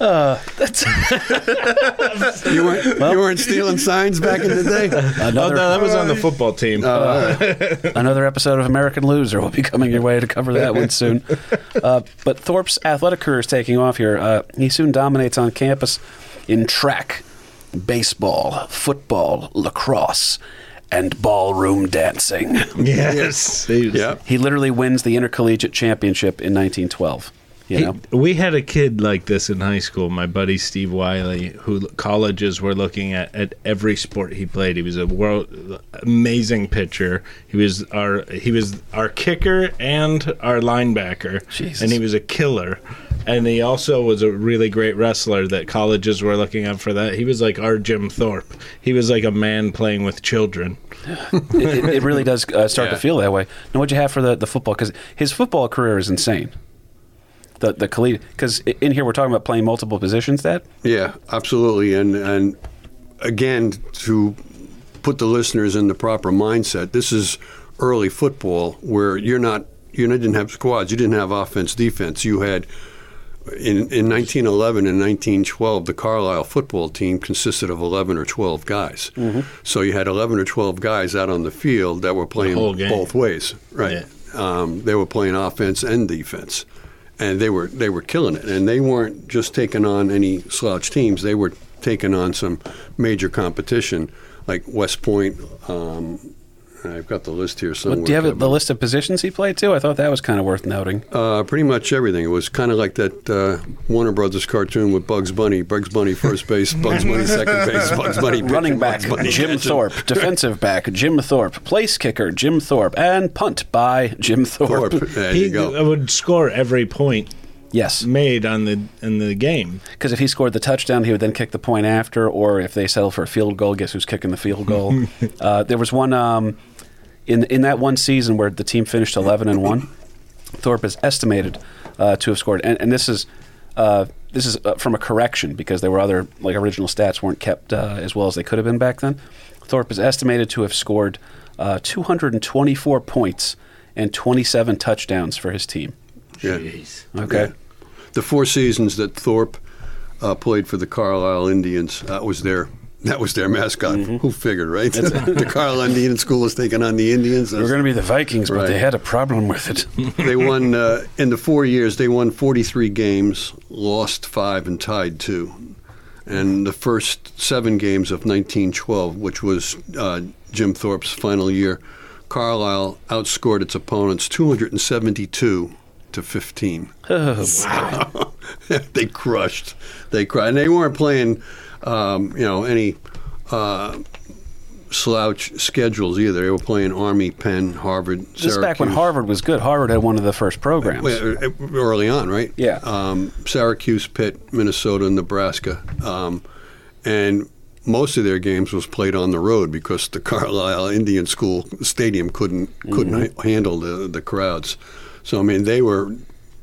You weren't, you weren't stealing signs back in the day? Oh, another, no, that was on the football team. another episode of American Loser will be coming your way to cover that one soon. Uh, but Thorpe's athletic career is taking off here. Uh, he soon dominates on campus in track, baseball, football, lacrosse, and ballroom dancing. yes. He was- He literally wins the intercollegiate championship in 1912. You know, we had a kid like this in high school, my buddy Steve Wiley, who colleges were looking at at every sport he played. He was a world amazing pitcher. He was our he was our kicker and our linebacker, Jesus. and he was a killer. And he also was a really great wrestler that colleges were looking up for that. He was like our Jim Thorpe. He was like a man playing with children. it, it- it really does uh, start to feel that way. Now, what'd you have for the, the football? Because his football career is insane. The the collegiate because in here we're talking about playing multiple positions. That Yeah, absolutely. And and again, to put the listeners in the proper mindset, this is early football where you're not you didn't have squads, you didn't have offense, defense. You had in, in 1911 and 1912, the Carlisle football team consisted of 11 or 12 guys. So you had 11 or 12 guys out on the field that were playing whole both ways. Right. Um, they were playing offense and defense, and they were they were killing it. And they weren't just taking on any slouch teams. They were taking on some major competition like West Point. Um, I've got the list here somewhere. do you have Kevin. the list of positions he played too? I thought that was kind of worth noting. Uh, pretty much everything. It was kind of like that uh, Warner Brothers cartoon with Bugs Bunny. Bugs Bunny first base, Bugs Bunny second base, Bugs Bunny pitching, Running back Bugs Bunny Jim catching. Thorpe, defensive back Jim Thorpe, place kicker Jim Thorpe, and punt by Jim Thorpe. Thorpe. There he you go. would score every point Yes, made on the in the game. because if he scored the touchdown, he would then kick the point after, or if they settled for a field goal, guess who's kicking the field goal? uh, there was one um, in in that one season where the team finished eleven and one. Thorpe is estimated uh, to have scored, and, and this is uh, this is uh, from a correction because there were other like original stats weren't kept uh, as well as they could have been back then. Thorpe is estimated to have scored uh, 224 points and 27 touchdowns for his team. Yeah. Okay. Yeah. The four seasons that Thorpe uh, played for the Carlisle Indians, that was their That was their mascot. Who figured, right? the Carlisle Indian School is taking on the Indians. They were going to be the Vikings, but they had a problem with it. they won uh, in the four years. They won 43 games, lost five, and tied two. And the first seven games of 1912, which was uh, Jim Thorpe's final year, Carlisle outscored its opponents 272 to 15. Oh, they crushed. They cried. and they weren't playing, um, you know, any uh, slouch schedules either. They were playing Army, Penn, Harvard, This is back when Harvard was good. Harvard had one of the first programs. Early on, right? Yeah. Um, Syracuse, Pitt, Minnesota, Nebraska, um, and most of their games was played on the road because the Carlisle Indian School Stadium couldn't couldn't Mm-hmm. handle the the crowds. So I mean, they were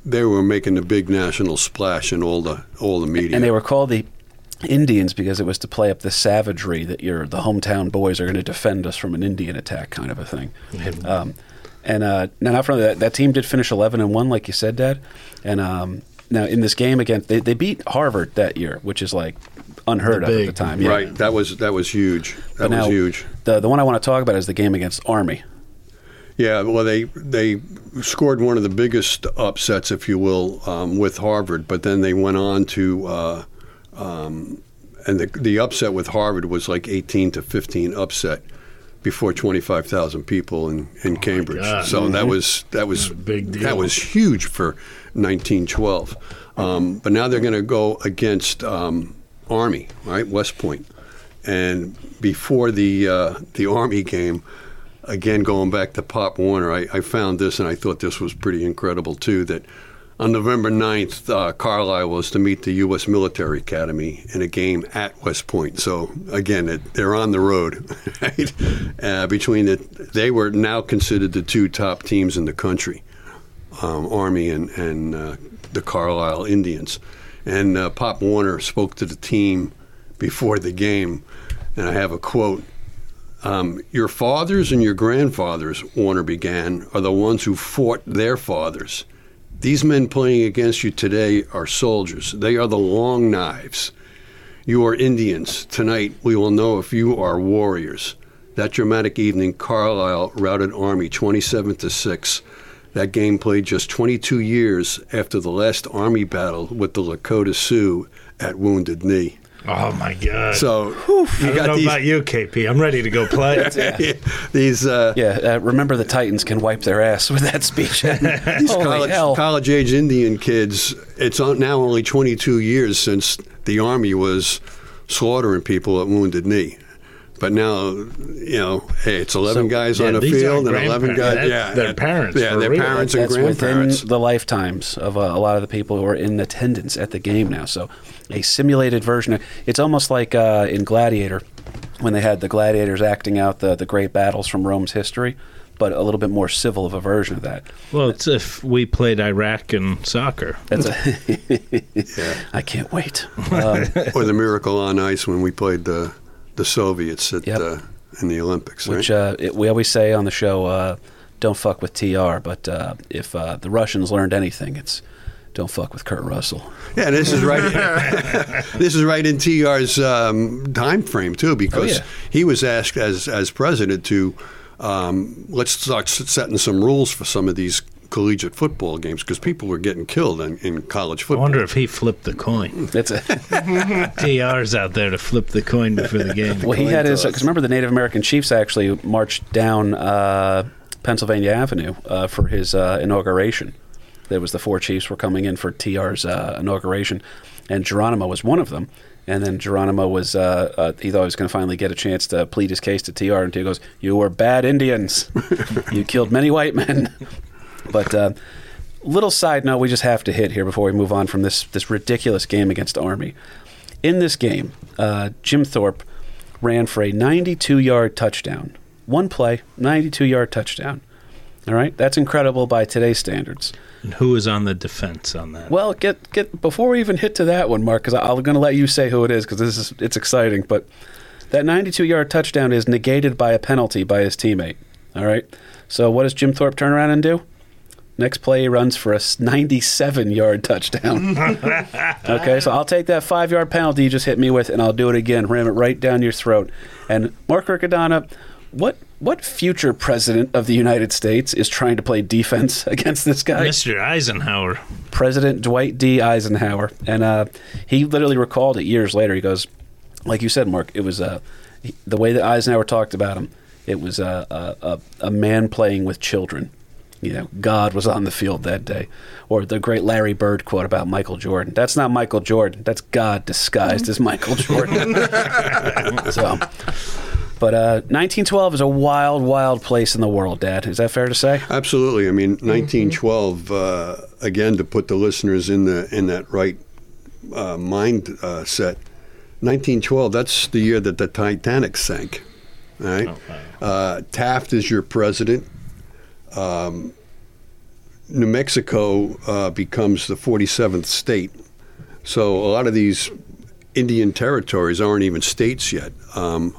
they were making a big national splash in all the all the media. and they were called the Indians because it was to play up the savagery that your the hometown boys are going to defend us from an Indian attack, kind of a thing. Um, and uh, now, not from that, that team did finish eleven and one, like you said, Dad. And um, now in this game against, they, they beat Harvard that year, which is like unheard of at the time. Yeah. right. That was that was huge. That now, was huge. The the one I want to talk about is the game against Army. Yeah, well, they they scored one of the biggest upsets, if you will, um, with Harvard. But then they went on to, uh, um, and the the upset with Harvard was like eighteen to fifteen upset before twenty five thousand people in, in Cambridge. God. So that was that was big deal. That was huge for nineteen twelve. Um, but now they're going to go against um, Army, right? West Point. Point, and before the uh, the Army game again, going back to Pop Warner, I, I found this and I thought this was pretty incredible too. That on November 9th, uh, Carlisle was to meet the U.S. Military Academy in a game at West Point. So again, it, they're on the road. Right? Uh, between the, they were now considered the two top teams in the country, um, Army and and uh, the Carlisle Indians. And uh, Pop Warner spoke to the team before the game, and I have a quote. Um, your fathers and your grandfathers, Warner began, are the ones who fought their fathers. These men playing against you today are soldiers. They are the long knives. You are Indians. Tonight we will know if you are warriors. That dramatic evening, Carlisle routed Army 27 to 6. That game played just 22 years after the last Army battle with the Lakota Sioux at Wounded Knee. Oh my God! So I you don't got know these, about you, KP. I'm ready to go play. these uh, Yeah, uh, remember the Titans can wipe their ass with that speech. these college, college, age Indian kids, it's on, now only 22 years since the Army was slaughtering people at Wounded Knee. But now, you know, hey, it's 11 So- guys Yeah, on a field and 11 guys. grandparents. Yeah, their parents, Yeah, for their real. parents and That's grandparents. within the lifetimes of uh, a lot of the people who are in attendance at the game now. So, a simulated version. Of, it's almost like uh, in Gladiator, when they had the gladiators acting out the the great battles from Rome's history, but a little bit more civil of a version of that. well, it's if we played Iraq in soccer. That's a. I can't wait. Um, or the Miracle on Ice when we played the the Soviets at, Yep. uh, in the Olympics. which right? uh, it, we always say on the show, uh, don't fuck with TR. But uh, if uh, the Russians learned anything, it's don't fuck with Kurt Russell. Yeah, this is right. this is right in TR's um, time frame too, because Oh, yeah. he was asked as as president to um, let's start setting some rules for some of these collegiate football games because people were getting killed in, in college football. I wonder if he flipped the coin. That's a, TR's out there to flip the coin before the game. well, he had his because remember the Native American chiefs actually marched down uh, Pennsylvania Avenue uh, for his uh, inauguration. There was the four chiefs were coming in for TR's uh, inauguration, and Geronimo was one of them. And then Geronimo was uh, uh, he thought he was going to finally get a chance to plead his case to TR, and he goes, "You were bad Indians. you killed many white men." But uh, little side note, we just have to hit here before we move on from this this ridiculous game against Army. In this game, uh, Jim Thorpe ran for a 92 yard touchdown. One play, 92 yard touchdown. All right, that's incredible by today's standards. And who was on the defense on that? Well, get get before we even hit to that one, Mark, because I'm going to let you say who it is because this is it's exciting. But that 92 yard touchdown is negated by a penalty by his teammate. All right, so what does Jim Thorpe turn around and do? Next play, he runs for a 97 yard touchdown. okay, so I'll take that five yard penalty you just hit me with, and I'll do it again. Ram it right down your throat. And Mark Riccadonna, what what future president of the United States is trying to play defense against this guy? Mr. Eisenhower. President Dwight D. Eisenhower, and uh, he literally recalled it years later. He goes, like you said, Mark, it was uh, the way that Eisenhower talked about him. It was uh, a, a a man playing with children. You know, God was on the field that day. Or the great Larry Bird quote about Michael Jordan. That's not Michael Jordan. That's God disguised as Michael Jordan. so, but uh, 1912 is a wild, wild place in the world, Dad. Is that fair to say? Absolutely. I mean, 1912. Uh, again, to put the listeners in the in that right uh, mind uh, set. 1912. That's the year that the Titanic sank. All right. uh, Taft is your president. Um, New Mexico uh, becomes the 47th state. So a lot of these Indian territories aren't even states yet. Um,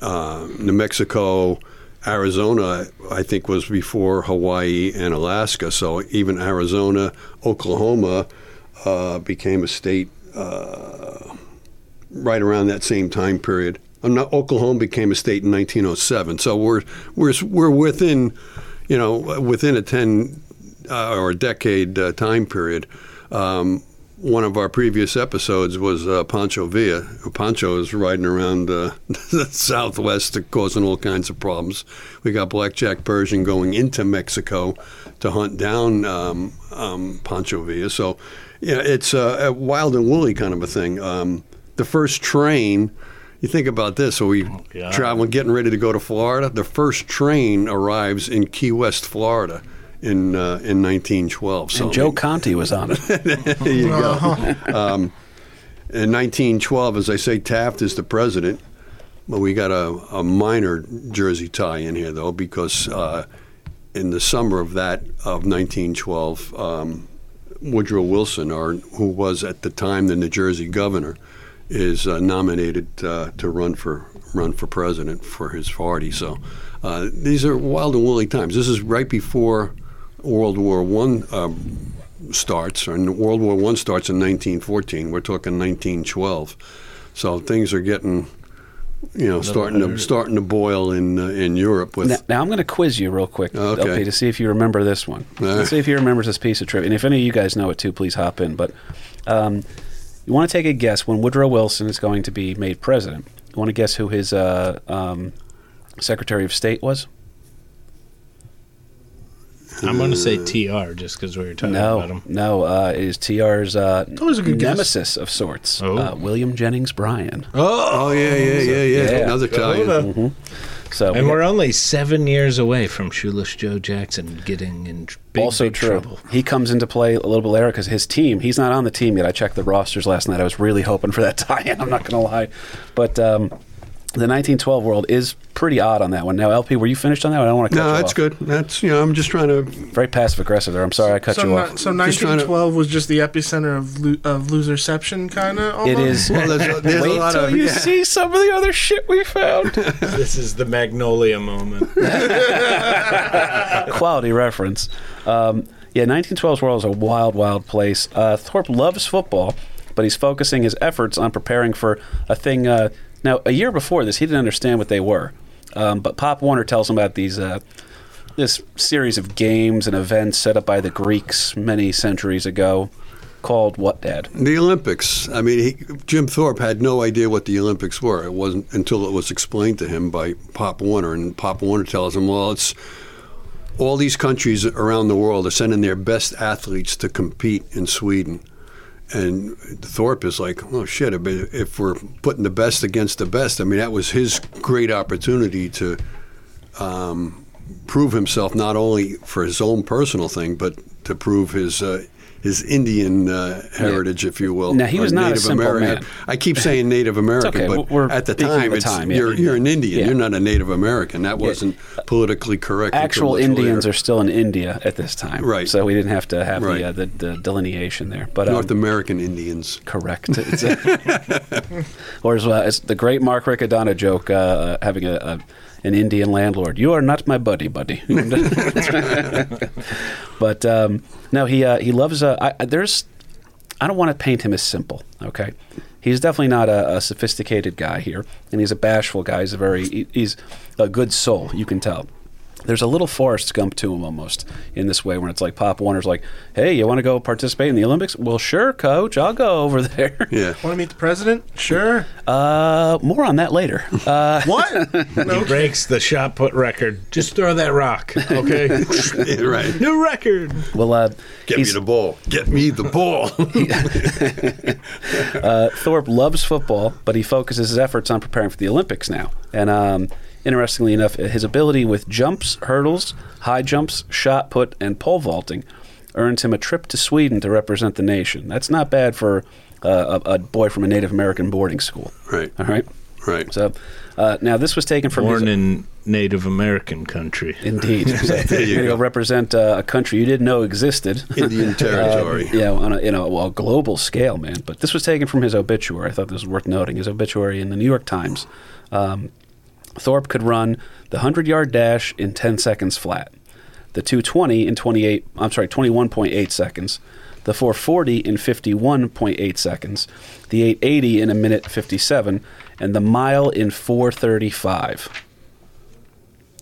uh, New Mexico, Arizona, I think, was before Hawaii and Alaska. So even Arizona, Oklahoma uh, became a state uh, right around that same time period. Oklahoma became a state in 1907. So we're we're we're within, you know, within a 10 uh, or a decade uh, time period. Um, one of our previous episodes was uh, Pancho Villa. Pancho is riding around uh, the southwest, causing all kinds of problems. We got Blackjack Pershing going into Mexico to hunt down um, um, Pancho Villa. So, yeah, it's a, a wild and woolly kind of a thing. Um, the first train, you think about this. So we God. traveling, getting ready to go to Florida. The first train arrives in Key West, Florida. In, uh, in 1912, so And Joe Conti was on it. there you go. Um, in 1912, as I say, Taft is the president. But we got a, a minor Jersey tie in here, though, because uh, in the summer of that of 1912, um, Woodrow Wilson, or who was at the time the New Jersey governor, is uh, nominated uh, to run for run for president for his party. So uh, these are wild and woolly times. This is right before World War One um, starts, or World War One starts in 1914. We're talking 1912. So things are getting, you know, starting to starting to boil in uh, in Europe with. Now, now I'm going to quiz you real quick, Okay. LP, to see if you remember this one. Let's see if he remembers this piece of trivia. And if any of you guys know it too, please hop in. But um, you want to take a guess when Woodrow Wilson is going to be made president. You want to guess who his uh, um, Secretary of State was? I'm going to say TR just because we were talking about him. no. Uh, it is TR's uh, always a good guess. nemesis of sorts, Oh. uh, William Jennings Bryan. Oh yeah, yeah, yeah, yeah. Yeah. Another tie. So And we're only seven years away from Shoeless Joe Jackson getting in big, also big true. trouble. He comes into play a little bit later because his team. He's not on the team yet. I checked the rosters last night. I was really hoping for that tie-in. I'm not going to lie, but um, the 1912 world is pretty odd on that one. Now, LP, were you finished on that? one? I don't want to cut No, you that's off. good. That's you know, I'm just trying to. Very passive aggressive there. I'm sorry I cut so, you ni- off. so Just trying to- 1912 was just the epicenter of lo- of loserception, kind of. it is. Well, there's, a- there's a Wait lot till of you yeah. see some of the other shit we found. this is the Magnolia moment. Quality reference. Um, yeah, 1912's world is a wild, wild place. Uh, Thorpe loves football, but he's focusing his efforts on preparing for a thing. Uh, now, a year before this, he didn't understand what they were, um, but Pop Warner tells him about these. Uh, this series of games and events set up by the Greeks many centuries ago, called what, Dad? The Olympics. I mean, he, Jim Thorpe had no idea what the Olympics were. It wasn't until it was explained to him by Pop Warner, and Pop Warner tells him, "Well, it's all these countries around the world are sending their best athletes to compete in Sweden." And Thorpe is like, "Oh shit! If we're putting the best against the best, I mean, that was his great opportunity to." Um, prove himself not only for his own personal thing, but to prove his uh, his Indian uh, heritage, if you will. Now, he was not a simple American. man. I keep saying Native American, okay. but We're at the time, the it's, time, yeah. you're, you're an Indian. Yeah. You're not a Native American. That wasn't politically correct. Actual Indians later. are still in India at this time, Right. So we didn't have to have Right. the, uh, the the delineation there. But um, North American Indians. Correct. It's a- or as, uh, as the great Mark Riccadonna joke, uh, having a, a an Indian landlord. You are not my buddy, buddy. but um, no, he uh, he loves. Uh, I, there's. I don't want to paint him as simple. Okay, he's definitely not a, a sophisticated guy here, and he's a bashful guy. He's a very he- he's a good soul. You can tell. There's a little Forrest Gump to him almost in this way, when it's like Pop Warner's like, "Hey, you want to go participate in the Olympics? Well, sure, Coach, I'll go over there." Yeah. Want to meet the president? Sure. Uh, more on that later. Uh, What? He breaks the shot put record. Just throw that rock, okay? Yeah, right. New record. well, uh, Get me the ball. Get me the ball. uh, Thorpe loves football, but he focuses his efforts on preparing for the Olympics now. And um, interestingly enough, his ability with jumps, hurdles, high jumps, shot put, and pole vaulting earns him a trip to Sweden to represent the nation. That's not bad for uh, a, a boy from a Native American boarding school. right. All right. Right. So uh, now this was taken from Born his, in Native American country. Indeed. So There you you're going to go. represent uh, a country you didn't know existed. Indian territory. Um, yeah, on a, you know, well, global scale, man. But this was taken from his obituary. I thought this was worth noting. His obituary in the New York Times. Um, Thorpe could run the 100 yard dash in 10 seconds flat, the 220 in 28, I'm sorry, 21.8 seconds, the 440 in 51.8 seconds, the 880 in a minute 57, and the mile in 435.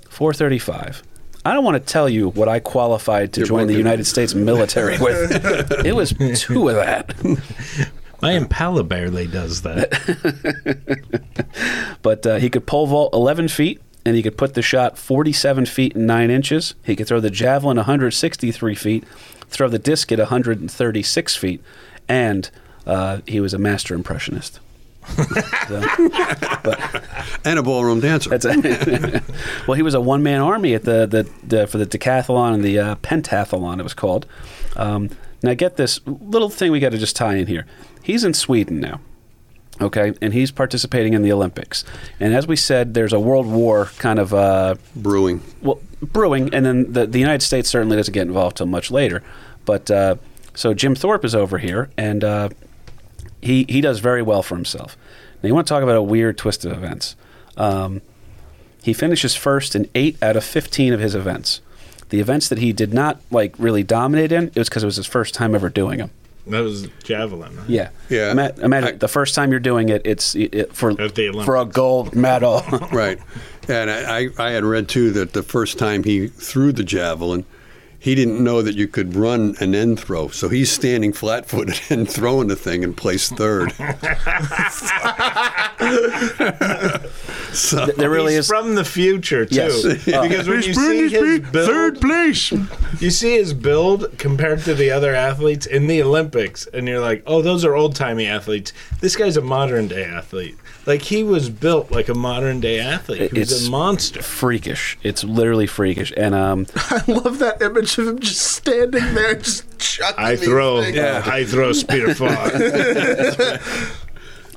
435. I don't want to tell you what I qualified to You're join the United States military with. it was two of that. My Impala barely does that. But uh, he could pole vault 11 feet, and he could put the shot 47 feet and 9 inches. He could throw the javelin 163 feet, throw the disc at 136 feet, and uh, he was a master impressionist. So, And a ballroom dancer. that's a well, he was a one man army at the, the, the for the decathlon and the uh, pentathlon. It was called. Um, now, get this little thing we got to just tie in here. He's in Sweden now. Okay, and he's participating in the Olympics. And as we said, there's a World War kind of uh, Brewing. well brewing, and then the, the United States certainly doesn't get involved till much later. But uh, so Jim Thorpe is over here, and uh, he he does very well for himself. Now you want to talk about a weird twist of events. Um, he finishes first in eight out of fifteen of his events. The events that he did not like really dominate in, it was because it was his first time ever doing them. That was javelin. huh? Yeah, Yeah. Ima- Imagine I- the first time you're doing it, it's it, it- for At the for a gold medal. Right. And I, I I had read too that the first time he threw the javelin, he didn't know that you could run and then throw. So he's standing flat footed and throwing the thing and placed third. so there really He's is. from the future too, Yes. Because when you see his build, third place. you see his build compared to the other athletes in the Olympics, and you're like, oh, those are old timey athletes. This guy's a modern day athlete. Like he was built like a modern day athlete. He was It's- a monster. freakish. It's literally freakish. And um, I love that image of him just standing there, just chucking. I throw, things. I throw spear far.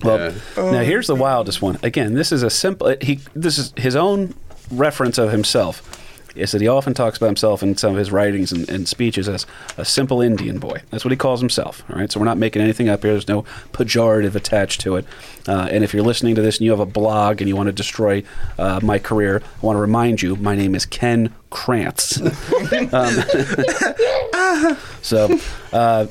well, now here's the wildest one. Again, this is a simple. He this is his own reference of himself. Is that he often talks about himself in some of his writings and, and speeches as a simple Indian boy. That's what he calls himself. All right, so we're not making anything up here. There's no pejorative attached to it. Uh, and if you're listening to this and you have a blog and you want to destroy uh, my career, I want to remind you, my name is Ken Krantz. um, so, uh,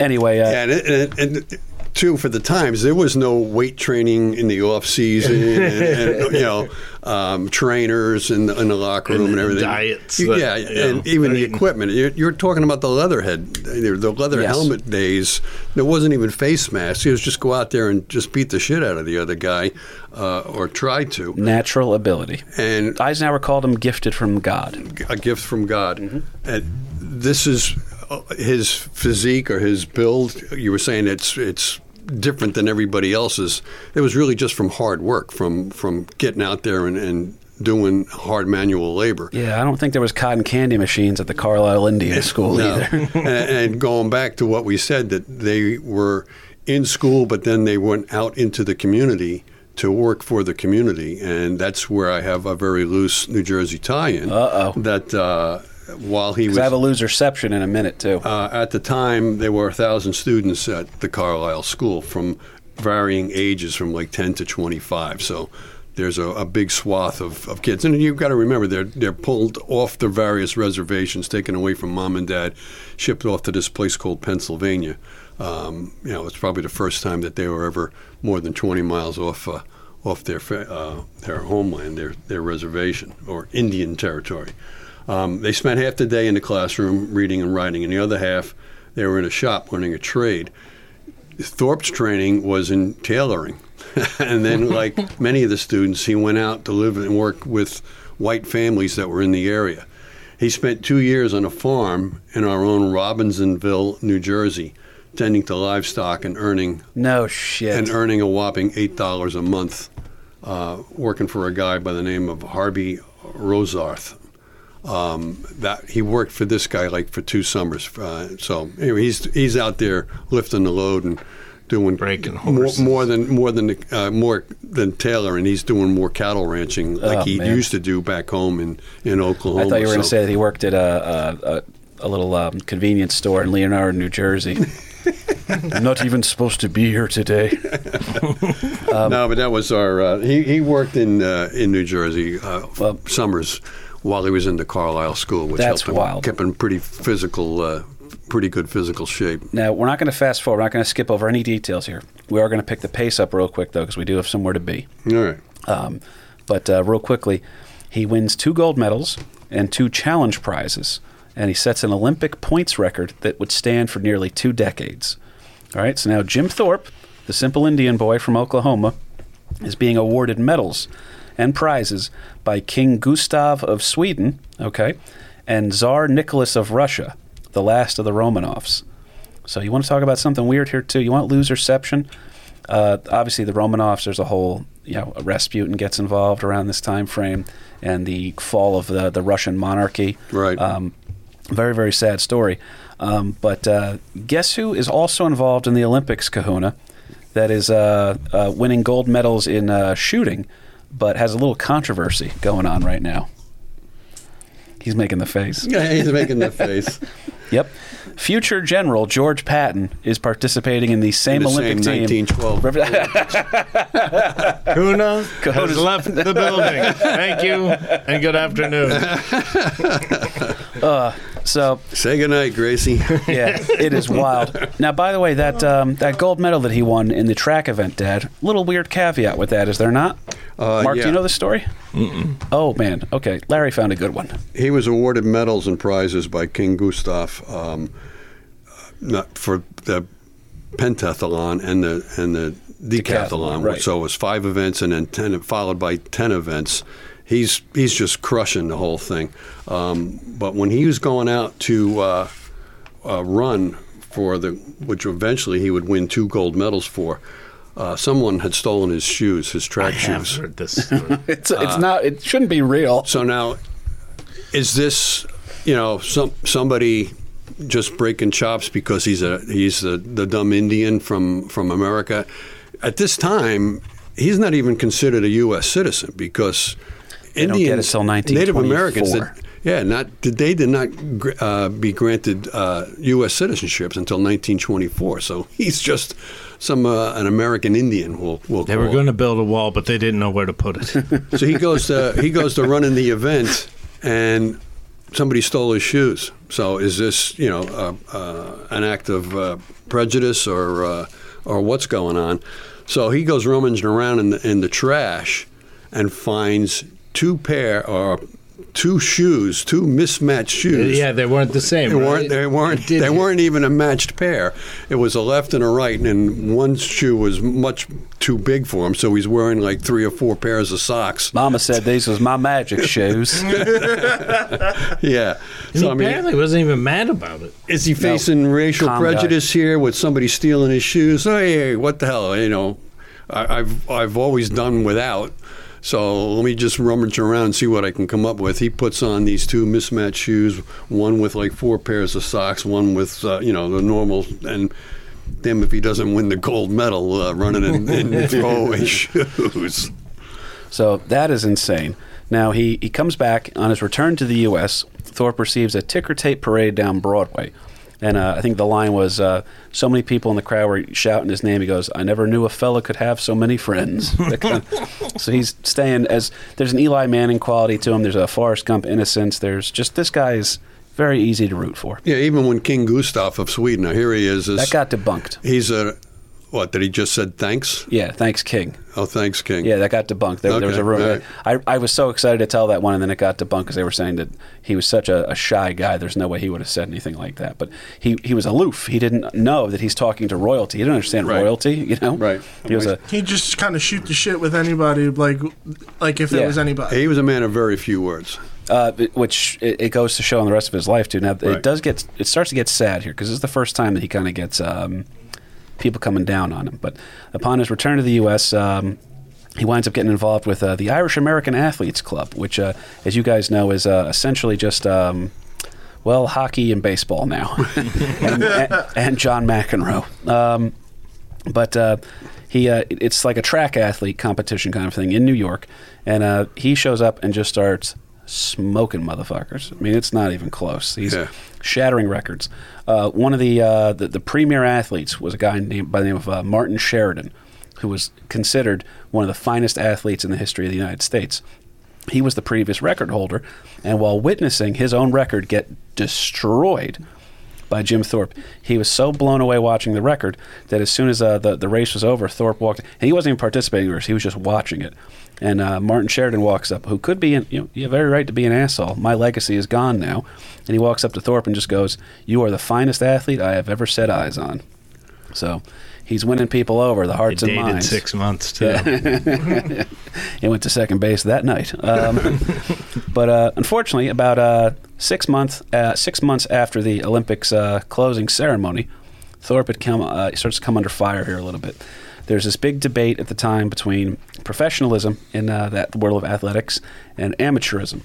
anyway, uh, and, and, and too for the times there was no weight training in the off season and, and, you know um, trainers in the, in the locker room and, And everything diets You- that, yeah you know, and even the equipment you're, you're talking about the leatherhead the leather Yes. helmet days there wasn't even face masks it was just go out there and just beat the shit out of the other guy uh, or try to natural ability. and Eisenhower called him gifted from God. a gift from God. Mm-hmm. And this is uh, his physique or his build. You were saying it's it's different than everybody else's. It was really just from hard work, from from getting out there and, and doing hard manual labor. Yeah, I don't think there was cotton candy machines at the Carlisle Indian School No. either. and, and going back to what we said, that they were in school, but then they went out into the community to work for the community, and that's where I have a very loose New Jersey tie-in. Uh-oh. That uh, while he was I have a loserception in a minute too. uh, at the time, there were a thousand students at the Carlisle School from varying ages, from like 10 to 25. So there's a, a big swath of, of kids, and you've got to remember they're they're pulled off their various reservations, taken away from mom and dad, shipped off to this place called Pennsylvania. Um, you know, it's probably the first time that they were ever more than 20 miles off uh, off their uh, their homeland, their their reservation or Indian territory. Um, they spent half the day in the classroom reading and writing, and the other half they were in a shop learning a trade. Thorpe's training was in tailoring. and then, like many of the students, he went out to live and work with white families that were in the area. He spent two years on a farm in our own Robinsonville, New Jersey, tending to livestock and earning No shit. and earning a whopping eight dollars a month, uh, working for a guy by the name of Harvey Rosarth. Um, that he worked for this guy like for two summers. Uh, so anyway, he's he's out there lifting the load and doing Breaking more, horses. more than more than uh, more than Taylor, and he's doing more cattle ranching like Oh, he man. used to do back home in in Oklahoma. I thought you were going to say that he worked at a a, a, a little um, convenience store in Leonardo, New Jersey. I'm not even supposed to be here today. no, but that was our. Uh, he he worked in uh, in New Jersey uh, Well- summers while he was in the Carlisle School, which That's helped him wild. kept him pretty physical, uh, pretty good physical shape. Now we're not going to fast forward. We're not going to skip over any details here. We are going to pick the pace up real quick though, because we do have somewhere to be. All right. Um, but uh, real quickly, he wins two gold medals and two challenge prizes, and he sets an Olympic points record that would stand for nearly two decades. All right, so now Jim Thorpe, the simple Indian boy from Oklahoma, is being awarded medals and prizes by King Gustav of Sweden, okay, and Tsar Nicholas of Russia, the last of the Romanovs. So you want to talk about something weird here too? You want loserception? Uh, obviously, the Romanovs. There's a whole you know Rasputin gets involved around this time frame, and the fall of the the Russian monarchy. Right. Um, very very sad story. Um, but uh, guess who is also involved in the Olympics, Kahuna? That is uh, uh, winning gold medals in uh, shooting, but has a little controversy going on right now. He's making the face. Yeah, he's making the face. Yep. Future General George Patton is participating in the same the Olympic same team. 1912. Kuna Kuna's- has left the building. Thank you and good afternoon. so Say goodnight, Gracie. yeah, it is wild. Now, by the way, that um, that gold medal that he won in the track event, Dad. Little weird caveat with that, is there not? Uh, Mark, do you know the story? Oh man. Okay, Larry found a good one. He was awarded medals and prizes by King Gustav um, not for the pentathlon and the and the decathlon. Decathlon, right. So it was five events and then ten, followed by ten events. He's he's just crushing the whole thing. Um, but when he was going out to uh, uh, run for the, which eventually he would win two gold medals for. Uh, someone had stolen his shoes, his I track have shoes. heard this. It's it's not. It shouldn't be real. So now, is this you know some somebody just breaking chops because he's a he's the, the dumb Indian from from America? At this time, he's not even considered a U.S. citizen because They don't Indians, get it Native Americans, 1924. that, yeah, not did they did not gr- uh, be granted uh, U.S. citizenships until 1924. So he's just some uh, an American Indian. We'll, we'll They were call it. going to build a wall, but they didn't know where to put it. So he goes to he goes to running the event, and somebody stole his shoes. So is this you know uh, uh, an act of uh, prejudice or uh, or what's going on? So he goes rummaging around in the in the trash, and finds two pair or two shoes, two mismatched shoes. yeah, they weren't the same. They right? weren't. They weren't. They you? weren't even a matched pair. It was a left and a right, and one shoe was much too big for him, so he's wearing like three or four pairs of socks. Mama said these was my magic shoes. Yeah. And So he I mean, apparently wasn't even mad about it. is he facing racial calm guy. prejudice here with somebody stealing his shoes? Oh, hey, what the hell? You know, I, I've I've always done without. So let me just rummage around and see what I can come up with. He puts on these two mismatched shoes, one with like four pairs of socks, one with uh, you know the normal, and damn if he doesn't win the gold medal uh, running in, in throwaway shoes. So that is insane. Now he, he comes back on his return to the U.S. Thorpe receives a ticker tape parade down Broadway, And uh, I think the line was, uh, "So many people in the crowd were shouting his name." He goes, "I never knew a fella could have so many friends." Kind of- so he's staying as there's an Eli Manning quality to him. There's a Forrest Gump innocence. There's just this guy's very easy to root for. Yeah, even when King Gustav of Sweden, here he is. is That got debunked. he's a what? Did he just said thanks? Yeah, thanks, King. Oh, thanks, King. Yeah, that got debunked. There, there was a rumor. all right. I, I was so excited to tell that one, and then it got debunked because they were saying that he was such a, a shy guy. There's no way he would have said anything like that. But he, he was aloof. He didn't know that he's talking to royalty. He didn't understand Right. royalty. You know, Right. He was a He just kind of shoot the shit with anybody, like, like if Yeah. it was anybody. He was a man of very few words. uh, which it, it goes to show in the rest of his life too. Now it does get it starts to get sad here because this is the first time that he kind of gets um, people coming down on him. But upon his return to the U.S. Um, he winds up getting involved with uh, the Irish American Athletes Club, which, uh, as you guys know, is uh, essentially just um, well hockey and baseball now, and, and, John McEnroe. Um, but uh, he uh, it's like a track athlete competition kind of thing in New York, and uh, he shows up and just starts smoking motherfuckers. I mean, it's not even close. He's Yeah. shattering records. Uh, one of the, uh, the the premier athletes was a guy named by the name of uh, Martin Sheridan, who was considered one of the finest athletes in the history of the United States. He was the previous record holder, and while witnessing his own record get destroyed by Jim Thorpe. He was so blown away watching the record that as soon as uh, the the race was over, Thorpe walked, and he wasn't even participating in the race; he was just watching it. And uh, Martin Sheridan walks up, who could be, an, you know, you have every right to be an asshole. My legacy is gone now, and he walks up to Thorpe and just goes, "You are the finest athlete I have ever set eyes on." So. He's winning people over, the hearts and minds. six months too. He went to second base that night. Um, but uh, unfortunately, about uh, six months uh, six months after the Olympics uh, closing ceremony, Thorpe had come uh, starts to come under fire here a little bit. There's this big debate at the time between professionalism in uh, that world of athletics and amateurism.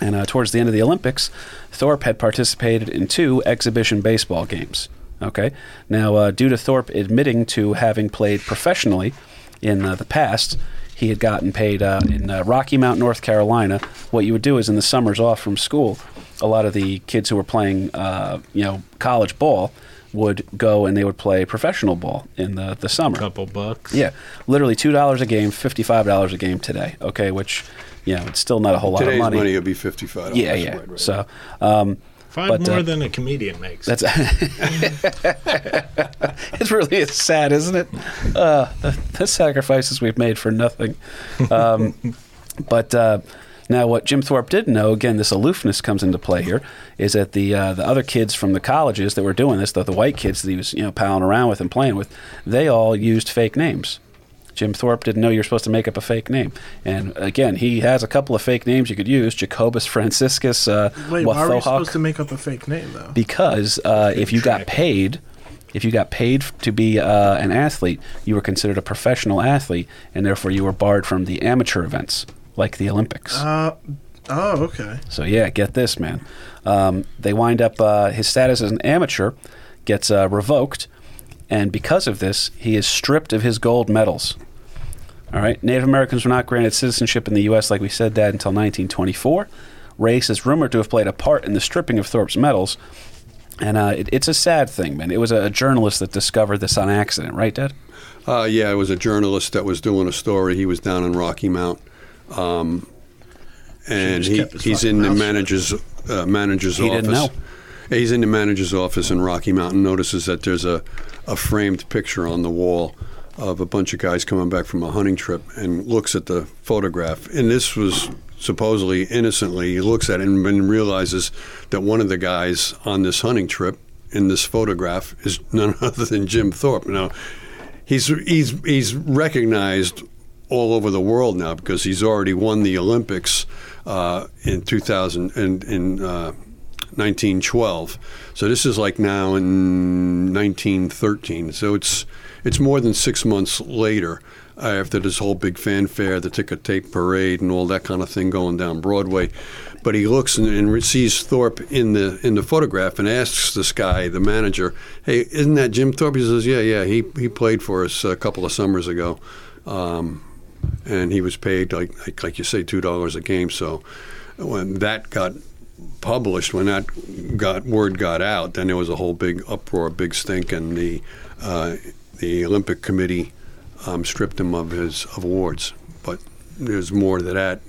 And uh, towards the end of the Olympics, Thorpe had participated in two exhibition baseball games. Okay. Now, uh, due to Thorpe admitting to having played professionally in uh, the past, he had gotten paid uh, in uh, Rocky Mount, North Carolina. What you would do is in the summers off from school, a lot of the kids who were playing, uh, you know, college ball would go and they would play professional ball in the, the summer. A couple bucks. Yeah, literally two dollars a game, fifty-five dollars a game today. Okay, which you know it's still not a whole lot of money. Today's money would be fifty-five. yeah, yeah. So um, Five But, more uh, than a comedian makes. that's it's really it's sad, isn't it? Uh, the, the sacrifices we've made for nothing. Um, but uh, now, what Jim Thorpe didn't know, again, this aloofness comes into play here, is that the uh, the other kids from the colleges that were doing this, the, the white kids that he was you know palling around with and playing with, they all used fake names. Jim Thorpe didn't know you're supposed to make up a fake name, and again, he has a couple of fake names you could use: Jacobus Franciscus, uh, Wait, why are we Wathohawk supposed to make up a fake name though? because uh, if you got paid, if you got paid to be uh, an athlete, you were considered a professional athlete, and therefore you were barred from the amateur events like the Olympics. Uh, oh, okay. so yeah, get this, man. Um, they wind up uh, his status as an amateur gets uh, revoked, and because of this, he is stripped of his gold medals. All right, Native Americans were not granted citizenship in the U.S. like we said that until 1924. Race is rumored to have played a part in the stripping of Thorpe's medals, and uh, it, it's a sad thing, man. It was a, a journalist that discovered this on accident, right, Dad? Uh, yeah, it was a journalist that was doing a story. He was down in Rocky Mount, um, and he, he's in the mouth manager's uh, manager's He office. didn't know. He's in the manager's office in Rocky Mountain. Notices that there's a, a framed picture on the wall of a bunch of guys coming back from a hunting trip, and looks at the photograph. And this was supposedly innocently. He looks at it and, and realizes that one of the guys on this hunting trip in this photograph is none other than Jim Thorpe. Now, he's he's he's recognized all over the world now because he's already won the Olympics uh, in 2000 and in uh, 1912. So this is like now in 1913. So it's it's more than six months later after this whole big fanfare, the ticket tape parade, and all that kind of thing going down Broadway. But he looks and, and sees Thorpe in the in the photograph and asks this guy, the manager, "Hey, isn't that Jim Thorpe?" He says, "Yeah, yeah. He he played for us a couple of summers ago." Um, and he was paid like, like like you say two dollars a game. So when that got published, when that got word got out, then there was a whole big uproar, big stink, and the uh, the Olympic Committee um, stripped him of his of awards. But there's more to that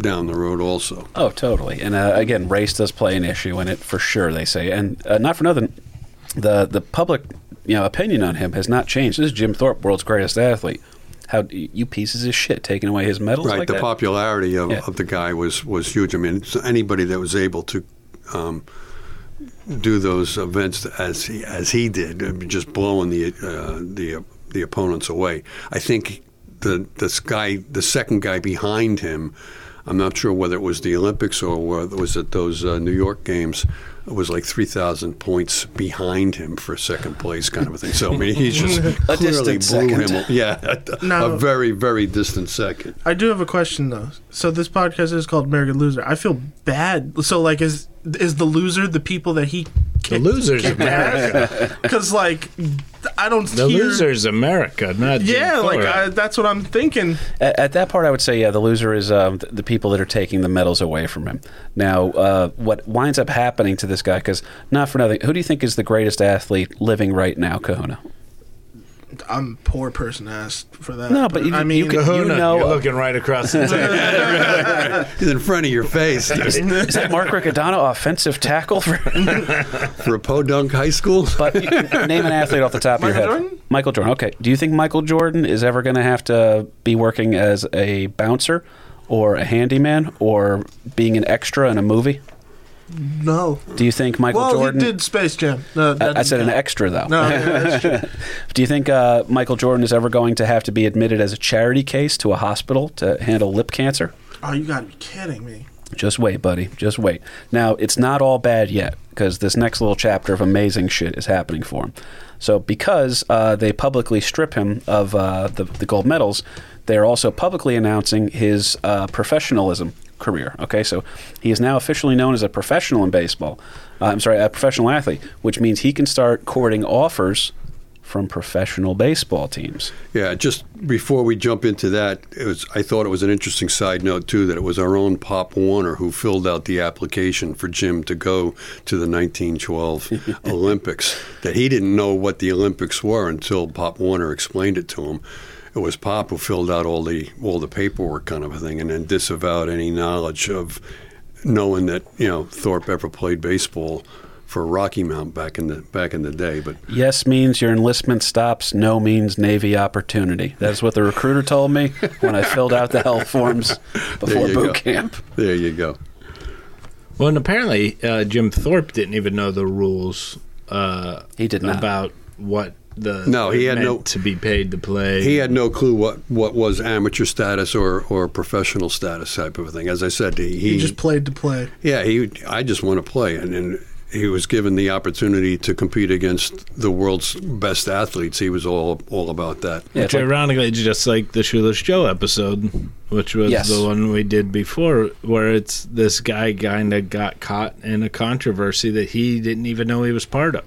down the road, also. Oh, totally. And uh, again, race does play an issue in it for sure. They say, and uh, not for nothing, the the public you know opinion on him has not changed. This is Jim Thorpe, world's greatest athlete. How you pieces of shit taking away his medals Right, like the that? popularity of, Yeah. of the guy was, was huge. I mean, anybody that was able to um, do those events as he, as he did, just blowing the uh, the the opponents away. I think the this guy, the second guy behind him, I'm not sure whether it was the Olympics or whether was it those uh, New York games. It was like three thousand points behind him for second place, kind of a thing. So I mean, he just A clearly distant blew second. him. Yeah, a, No. a very very distant second. I do have a question though. So this podcast is called American Loser. I feel bad. So like, is is the loser the people that he The loser's of America. Because like, I don't. The hear, is America, not Jim Yeah, like I, that's what I'm thinking. At, at that part, I would say, yeah, the loser is um, th- the people that are taking the medals away from him. Now, uh, what winds up happening to this guy? Because not for nothing, who do you think is the greatest athlete living right now, Kahuna? I'm a poor person asked for that. No, but you- I you mean, could- Kahuna, know- you're looking right across the table. He's in front of your face Is that Mark Riccadonna offensive tackle for? for a podunk high school. But you- name an athlete off the top of your head. Jordan? Michael Jordan. Okay. Do you think Michael Jordan is ever going to have to be working as a bouncer or a handyman or being an extra in a movie? No. Do you think Michael Well, Jordan? he did Space Jam. No, I, I said an extra though. No, yeah. Do you think uh, Michael Jordan is ever going to have to be admitted as a charity case to a hospital to handle lip cancer? oh, you gotta be kidding me. Just wait, buddy. Just wait. Now, it's not all bad yet because this next little chapter of amazing shit is happening for him. So, because uh, they publicly strip him of uh, the, the gold medals, they're also publicly announcing his uh, professionalism career. Okay, so he is now officially known as a professional in baseball. Uh, I'm sorry, a professional athlete, which means he can start courting offers from professional baseball teams. Yeah, just before we jump into that, it was I thought it was an interesting side note too that it was our own Pop Warner who filled out the application for Jim to go to the 1912 Olympics. That he didn't know what the Olympics were until Pop Warner explained it to him. It was Pop who filled out all the all the paperwork kind of a thing, and then disavowed any knowledge of knowing that you know Thorpe ever played baseball for Rocky Mount back in the back in the day. But Yes means your enlistment stops. No means Navy opportunity. That's what the recruiter told me when I filled out the health forms before boot go. camp. there you go. Well, and apparently uh, Jim Thorpe didn't even know the rules uh, He did not. about what the No, he had meant no- to be paid to play. He had no clue what, what was amateur status or, or professional status type of a thing. As I said, he, He just played to play. yeah he I just want to play, and then he was given the opportunity to compete against the world's best athletes. He was all all about that. Yeah, which it's like- ironically, is just like the Shoeless Joe episode, which was Yes. the one we did before, where it's this guy kind of got caught in a controversy that he didn't even know he was part of.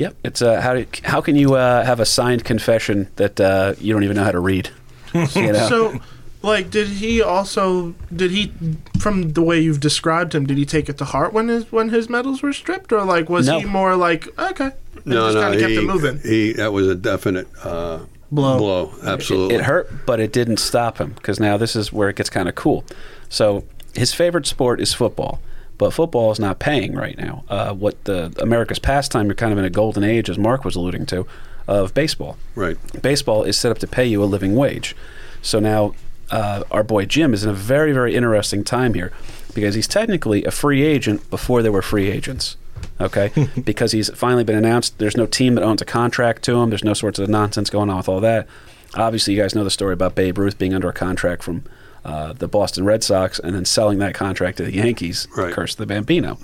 Yep. It's uh, how do, how can you uh, have a signed confession that uh, you don't even know how to read? You know? So, like, did he also did he from the way you've described him? Did he take it to heart when his when his medals were stripped, or like was No. he more like okay, and No, just no, kind kept he, it moving? he that was a definite uh, Blow. blow. Absolutely, It hurt, but it didn't stop him because now this is where it gets kind of cool. So his favorite sport is football, but football is not paying right now. Uh, what the America's pastime, you're kind of in a golden age, as Mark was alluding to, of baseball. right. Baseball is set up to pay you a living wage. So now uh, our boy Jim is in a very, very interesting time here because he's technically a free agent before there were free agents. Okay, because he's finally been announced. There's no team that owns a contract to him. There's no sorts of nonsense going on with all that. Obviously, you guys know the story about Babe Ruth being under a contract from uh, the Boston Red Sox and then selling that contract to the Yankees. Right. Curse the Bambino.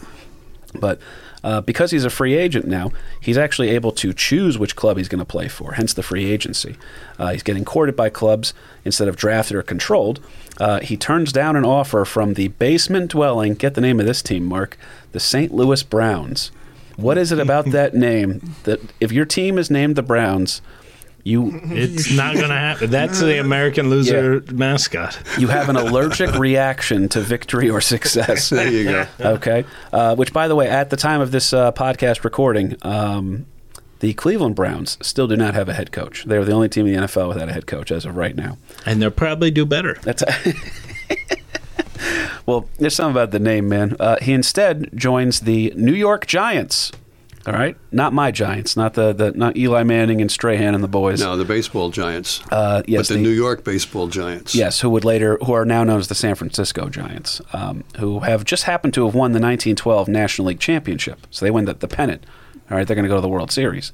But uh, because he's a free agent now, he's actually able to choose which club he's going to play for, hence the free agency. Uh, he's getting courted by clubs instead of drafted or controlled. Uh, he turns down an offer from the basement dwelling, get the name of this team, Mark, the St. Louis Browns. What is it about that name that if your team is named the Browns, You It's not going to happen. That's the American loser mascot. you have an allergic reaction to victory or success. There you go. Okay. Uh, which, by the way, at the time of this uh, podcast recording, um, the Cleveland Browns still do not have a head coach. They are the only team in the NFL without a head coach as of right now. And they'll probably do better. That's. well, there's something about the name, man. Uh, he instead joins the New York Giants. All right, not my Giants, not the, the not Eli Manning and Strahan and the boys. No, the baseball giants. Uh, yes, but the, the- New York baseball giants. Yes, who would later, who are now known as the San Francisco Giants, um, who have just happened to have won the 1912 National League Championship. So they win the, the pennant. All right, they're going to go to the World Series.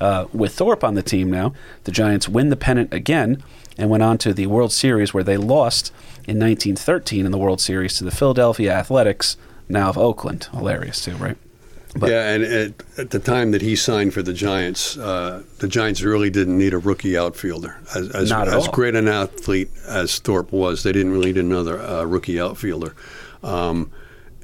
Uh, with Thorpe on the team now, the Giants win the pennant again and went on to the World Series where they lost in 1913 in the World Series to the Philadelphia Athletics, now of Oakland. Hilarious, too, right? But- yeah, and at, at the time that he signed for the Giants, uh, the Giants really didn't need a rookie outfielder. As, as, Not at as great an athlete as Thorpe was, they didn't really need another uh, rookie outfielder. Um,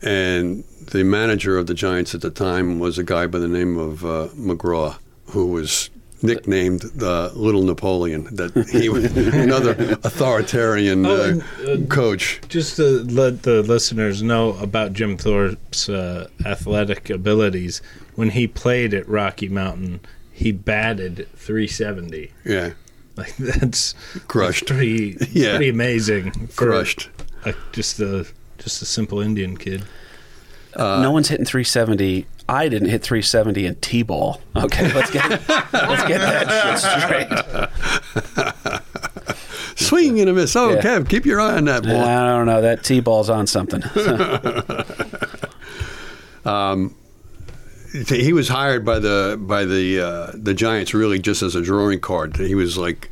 and the manager of the Giants at the time was a guy by the name of uh, McGraw, who was nicknamed the Little Napoleon. That he was another authoritarian Oh, uh, and, uh, coach. Just to let the listeners know about Jim Thorpe's uh, athletic abilities, when he played at Rocky Mountain, he batted 370. Yeah, Like that's Crushed. that's pretty, Yeah. pretty amazing. crushed. a- just a just a simple Indian kid. no one's hitting 370. I didn't hit 370 in T-ball. Okay, let's get let's get that shit straight. Swing and a miss. Oh, Yeah. Kev, keep your eye on that ball. I don't know. That T-ball's on something. um, he was hired by the by the uh, the Giants really just as a drawing card. He was like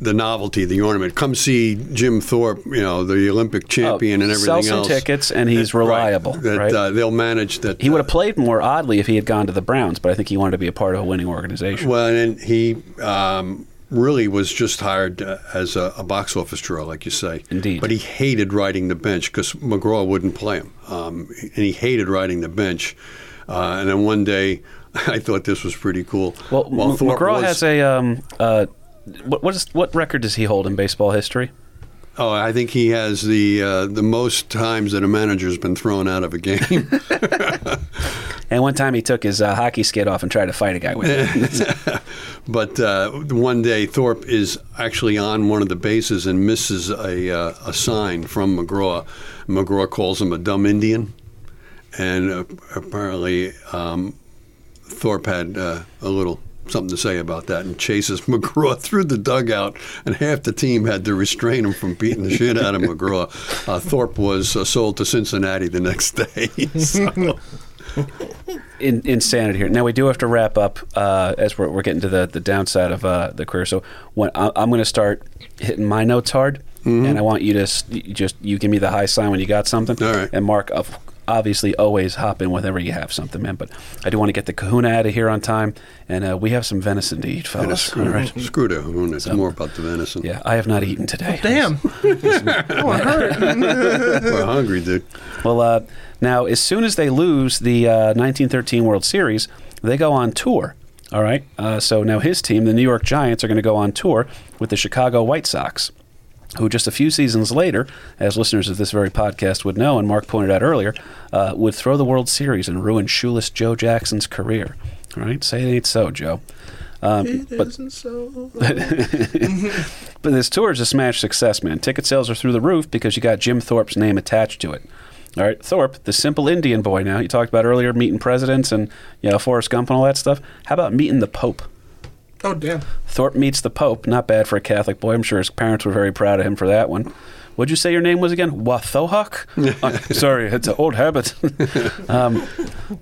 the novelty, the ornament. Come see Jim Thorpe, you know, the Olympic champion and everything Oh, Sell some else. tickets, and he's Right. reliable. That right? uh, they'll manage that. he would have played more oddly if he had gone to the Browns, but I think he wanted to be a part of a winning organization. Well, and he um, really was just hired uh, as a, a box office draw, like you say. Indeed. But he hated riding the bench because McGraw wouldn't play him, um, and he hated riding the bench. Uh, and then one day, I thought this was pretty cool. well, While M- Thorpe McGraw was- has a um, uh, what what, is, what record does he hold in baseball history? Oh, I think he has the uh, the most times that a manager's been thrown out of a game. And one time he took his uh, hockey skid off and tried to fight a guy with it. but uh, one day Thorpe is actually on one of the bases and misses a uh, a sign from McGraw. McGraw calls him a dumb Indian, and uh, apparently um, Thorpe had uh, a little something to say about that and chases McGraw through the dugout, and half the team had to restrain him from beating the shit out of McGraw. Uh, Thorpe was uh, sold to Cincinnati the next day. so. in, insanity here. Now we do have to wrap up uh, as we're, we're getting to the, the downside of uh, the career. So when I, I'm going to start hitting my notes hard, Mm-hmm. and I want you to you just you give me the high sign when you got something. All right. And Mark, of obviously always hop in whenever you have something, man. But I do want to get the Kahuna out of here on time, and uh, we have some venison to eat, fellas. All right. Screw the Hoon. It's more about the venison. Yeah, I have not eaten today. Damn. oh, it hurt. We're hungry, dude. Well, uh, now as soon as they lose the uh, 1913 World Series, they go on tour. All right. Uh, so now his team, the New York Giants, are going to go on tour with the Chicago White Sox, who just a few seasons later, as listeners of this very podcast would know, and Mark pointed out earlier, uh, would throw the World Series and ruin shoeless Joe Jackson's career. All right. Say it ain't so, Joe. Um, It but isn't so. but this tour is a smash success, man. Ticket sales are through the roof because you got Jim Thorpe's name attached to it. All right, Thorpe, the simple Indian boy. Now you talked about earlier meeting presidents and you know Forrest Gump and all that stuff. How about meeting the Pope? Oh, damn. Thorpe meets the Pope. Not bad for a Catholic boy. I'm sure his parents were very proud of him for that one. What'd you say your name was again? Wathohawk? Uh, sorry, it's an old habit. um,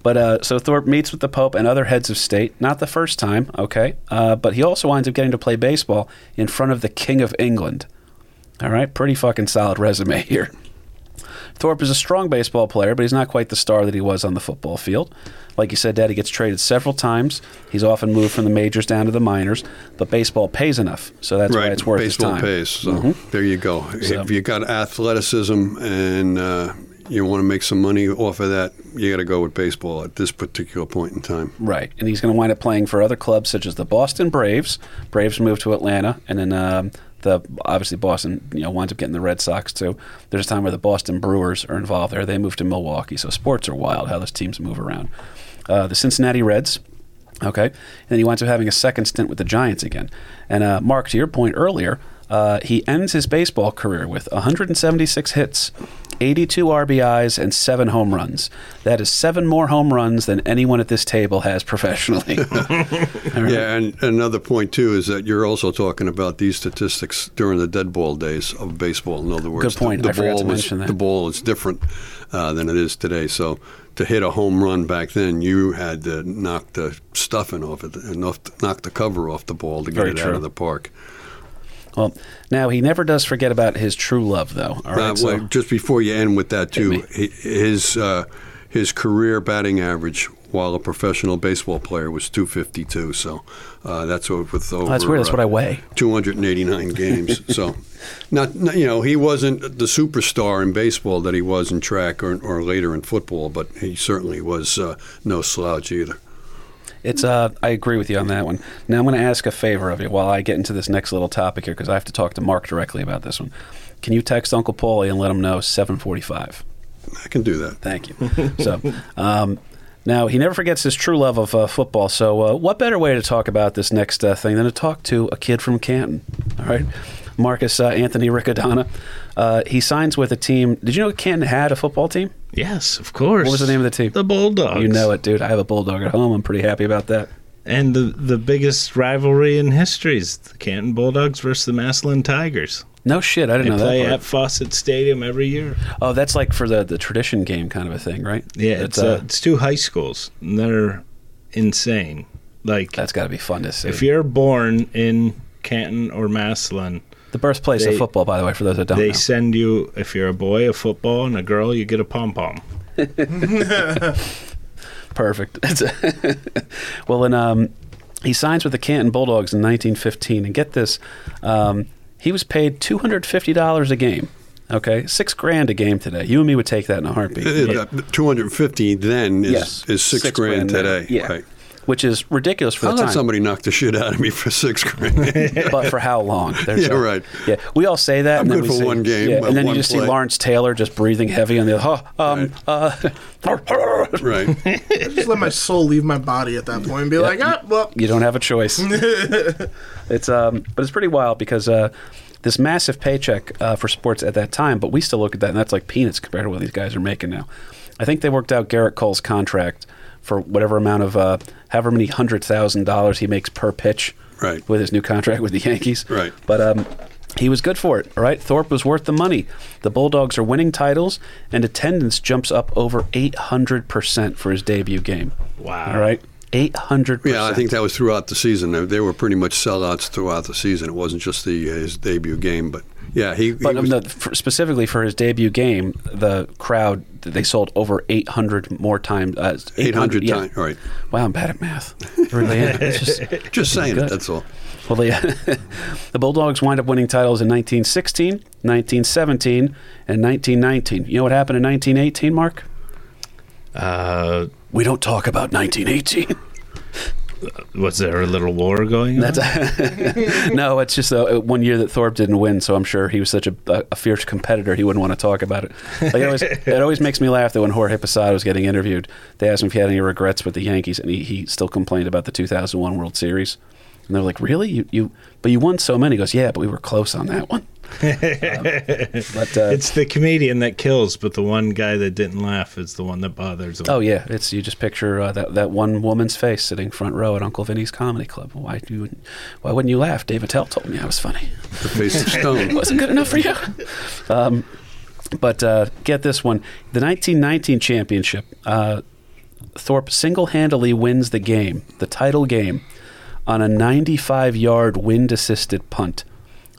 but uh, so Thorpe meets with the Pope and other heads of state. Not the first time, okay. Uh, but he also winds up getting to play baseball in front of the King of England. All right, pretty fucking solid resume here. Thorpe is a strong baseball player, but he's not quite the star that he was on the football field. Like you said, Dad, he gets traded several times. He's often moved from the majors down to the minors, but baseball pays enough, so that's why right. it's worth Baseball his time. pays. So Mhm. there you go. So- If you got athleticism and uh, you want to make some money off of that, you got to go with baseball at this particular point in time. Right, and he's going to wind up playing for other clubs such as the Boston Braves. Braves moved to Atlanta, and then um, the obviously Boston, you know, winds up getting the Red Sox too. There's a time where the Boston Brewers are involved there. They moved to Milwaukee. So sports are wild how those teams move around. Uh, the Cincinnati Reds. Okay, and then he winds up having a second stint with the Giants again. And uh, Mark, to your point earlier, uh, he ends his baseball career with 176 hits, 82 RBIs, and seven home runs. That is seven more home runs than anyone at this table has professionally. Yeah, and another point too is that you're also talking about these statistics during the dead ball days of baseball. In other words, Good point. The, I forgot ball to was mention that. the ball is different uh, than it is today. So to hit a home run back then, you had to knock the stuffing off it, enough knock the cover off the ball to get Very it true. out of the park. Well, now he never does forget about his true love, though. All right, Uh, so- well, just before you end with that too, his uh, his career batting average while a professional baseball player was 252. So uh, that's with over. that's weird. That's what I uh, weigh. 289 games. so, not, not you know he wasn't the superstar in baseball that he was in track or, or later in football, but he certainly was uh, no slouch either. It's uh, I agree with you on that one. Now I'm going to ask a favor of you while I get into this next little topic here because I have to talk to Mark directly about this one. Can you text Uncle Paulie and let him know 7:45? I can do that. Thank you. so, um, now he never forgets his true love of uh, football. So, uh, what better way to talk about this next uh, thing than to talk to a kid from Canton? All right, Marcus uh, Anthony Riccadonna. Uh, he signs with a team. Did you know Canton had a football team? Yes, of course. What was the name of the team? The Bulldogs. You know it, dude. I have a bulldog at home. I'm pretty happy about that. And the the biggest rivalry in history is the Canton Bulldogs versus the Massillon Tigers. No shit, I didn't know play that. at. Fawcett Stadium every year. Oh, that's like for the the tradition game kind of a thing, right? Yeah, it's uh, it's two high schools. And they're insane. Like that's got to be fun to see. if you're born in Canton or Massillon, the birthplace they- of football, by the way, for those that don't they know. send you if you're a boy a football and a girl you get a pom pom. Perfect. well, and um, he signs with the Canton Bulldogs in 1915, and get this, um, he was paid two hundred fifty dollars a game. Okay, six grand a game today. You and me would take that in a heartbeat. Uh, 250 then is, yes, is six, grand, now. today. Yeah, Right. Which is ridiculous for I'll the let time. somebody knock the shit out of me for six grand. but for how long? There's Yeah, a- right. Yeah, we all say that. I'm and then good we for see- one game, Yeah, and then you one just see. Lawrence Taylor just breathing heavy on the. Oh, um, uh, right. Just let my soul leave my body at that point and be like, ah, well, you don't have a choice. it's um, but it's pretty wild because uh, this massive paycheck uh, for sports at that time, but we still look at that and that's like peanuts compared to what these guys are making now. I think they worked out Gerrit Cole's contract for whatever amount of uh, however many hundred thousand dollars he makes per pitch, Right. with his new contract with the Yankees, Right. But um, he was good for it, all right? Thorpe was worth the money. The Bulldogs are winning titles, and attendance jumps up over 800% for his debut game. Wow. All right? 800%. Yeah, I think that was throughout the season. They, they were pretty much sellouts throughout the season. It wasn't just the his debut game, but yeah, he. he But um, was- the, for, specifically for his debut game, the crowd, they sold over 800 more times. Uh, 800 yeah. times, right? Wow, I'm bad at math. Really am. It's just, Just saying good. it. That's all. Well, the, the Bulldogs wind up winning titles in 1916, 1917, and 1919. You know what happened in 1918, Mark? Uh, We don't talk about 1918. was there a little war going on? No, it's just uh, one year that Thorpe didn't win, so I'm sure he was such a, a fierce competitor he wouldn't want to talk about it. Like it, always, it always makes me laugh that when Jorge Posada was getting interviewed, they asked him if he had any regrets with the Yankees, and he, he still complained about the 2001 World Series. And they're like, "Really? You, you but you won so many?" He goes, "Yeah, but we were close on that one." Um, but uh, it's the comedian that kills, but the one guy that didn't laugh is the one that bothers him. Oh yeah, it's you just picture uh, that that one woman's face sitting front row at Uncle Vinny's comedy club. Why do you, why wouldn't you laugh? Dave Attell told me I was funny. The face of stone. wasn't good enough for you. Um, but uh, get this one: the 1919 championship. Uh, Thorpe single-handedly wins the game, the title game, on a 95-yard wind-assisted punt.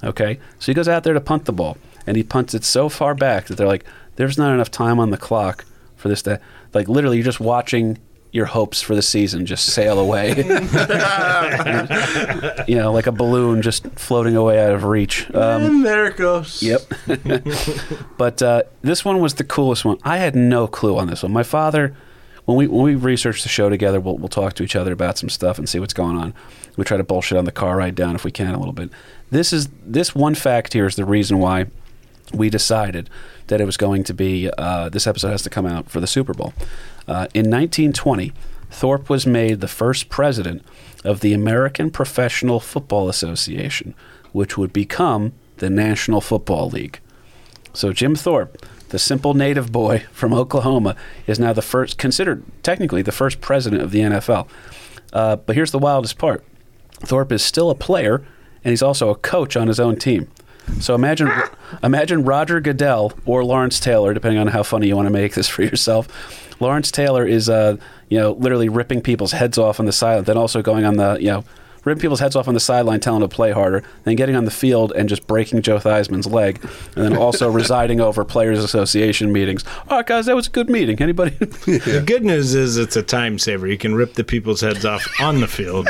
Okay, so he goes out there to punt the ball, and he punts it so far back that they're like, "There's not enough time on the clock for this to like literally." You're just watching. your hopes for the season just sail away. you know, like a balloon just floating away out of reach. Um, and there it goes. Yep. but uh, this one was the coolest one. I had no clue on this one. My father, when we when we researched the show together, we'll we'll talk to each other about some stuff and see what's going on. We try to bullshit on the car ride down if we can a little bit. This is this one fact here is the reason why we decided that it was going to be uh, this episode has to come out for the Super Bowl. Uh, in 1920, Thorpe was made the first president of the American Professional Football Association, which would become the National Football League. So Jim Thorpe, the simple native boy from Oklahoma, is now the first, considered technically the first president of the NFL. Uh, but here's the wildest part: Thorpe is still a player, and he's also a coach on his own team. So imagine, imagine Roger Goodell or Lawrence Taylor, depending on how funny you want to make this for yourself. Lawrence Taylor is, uh, you know, literally ripping people's heads off on the sideline, then also going on the, you know, ripping people's heads off on the sideline, telling them to play harder, then getting on the field and just breaking Joe Theismann's leg, and then also residing over players' association meetings. All right, guys, that was a good meeting. Anybody? The good news is it's a time saver. You can rip the people's heads off on the field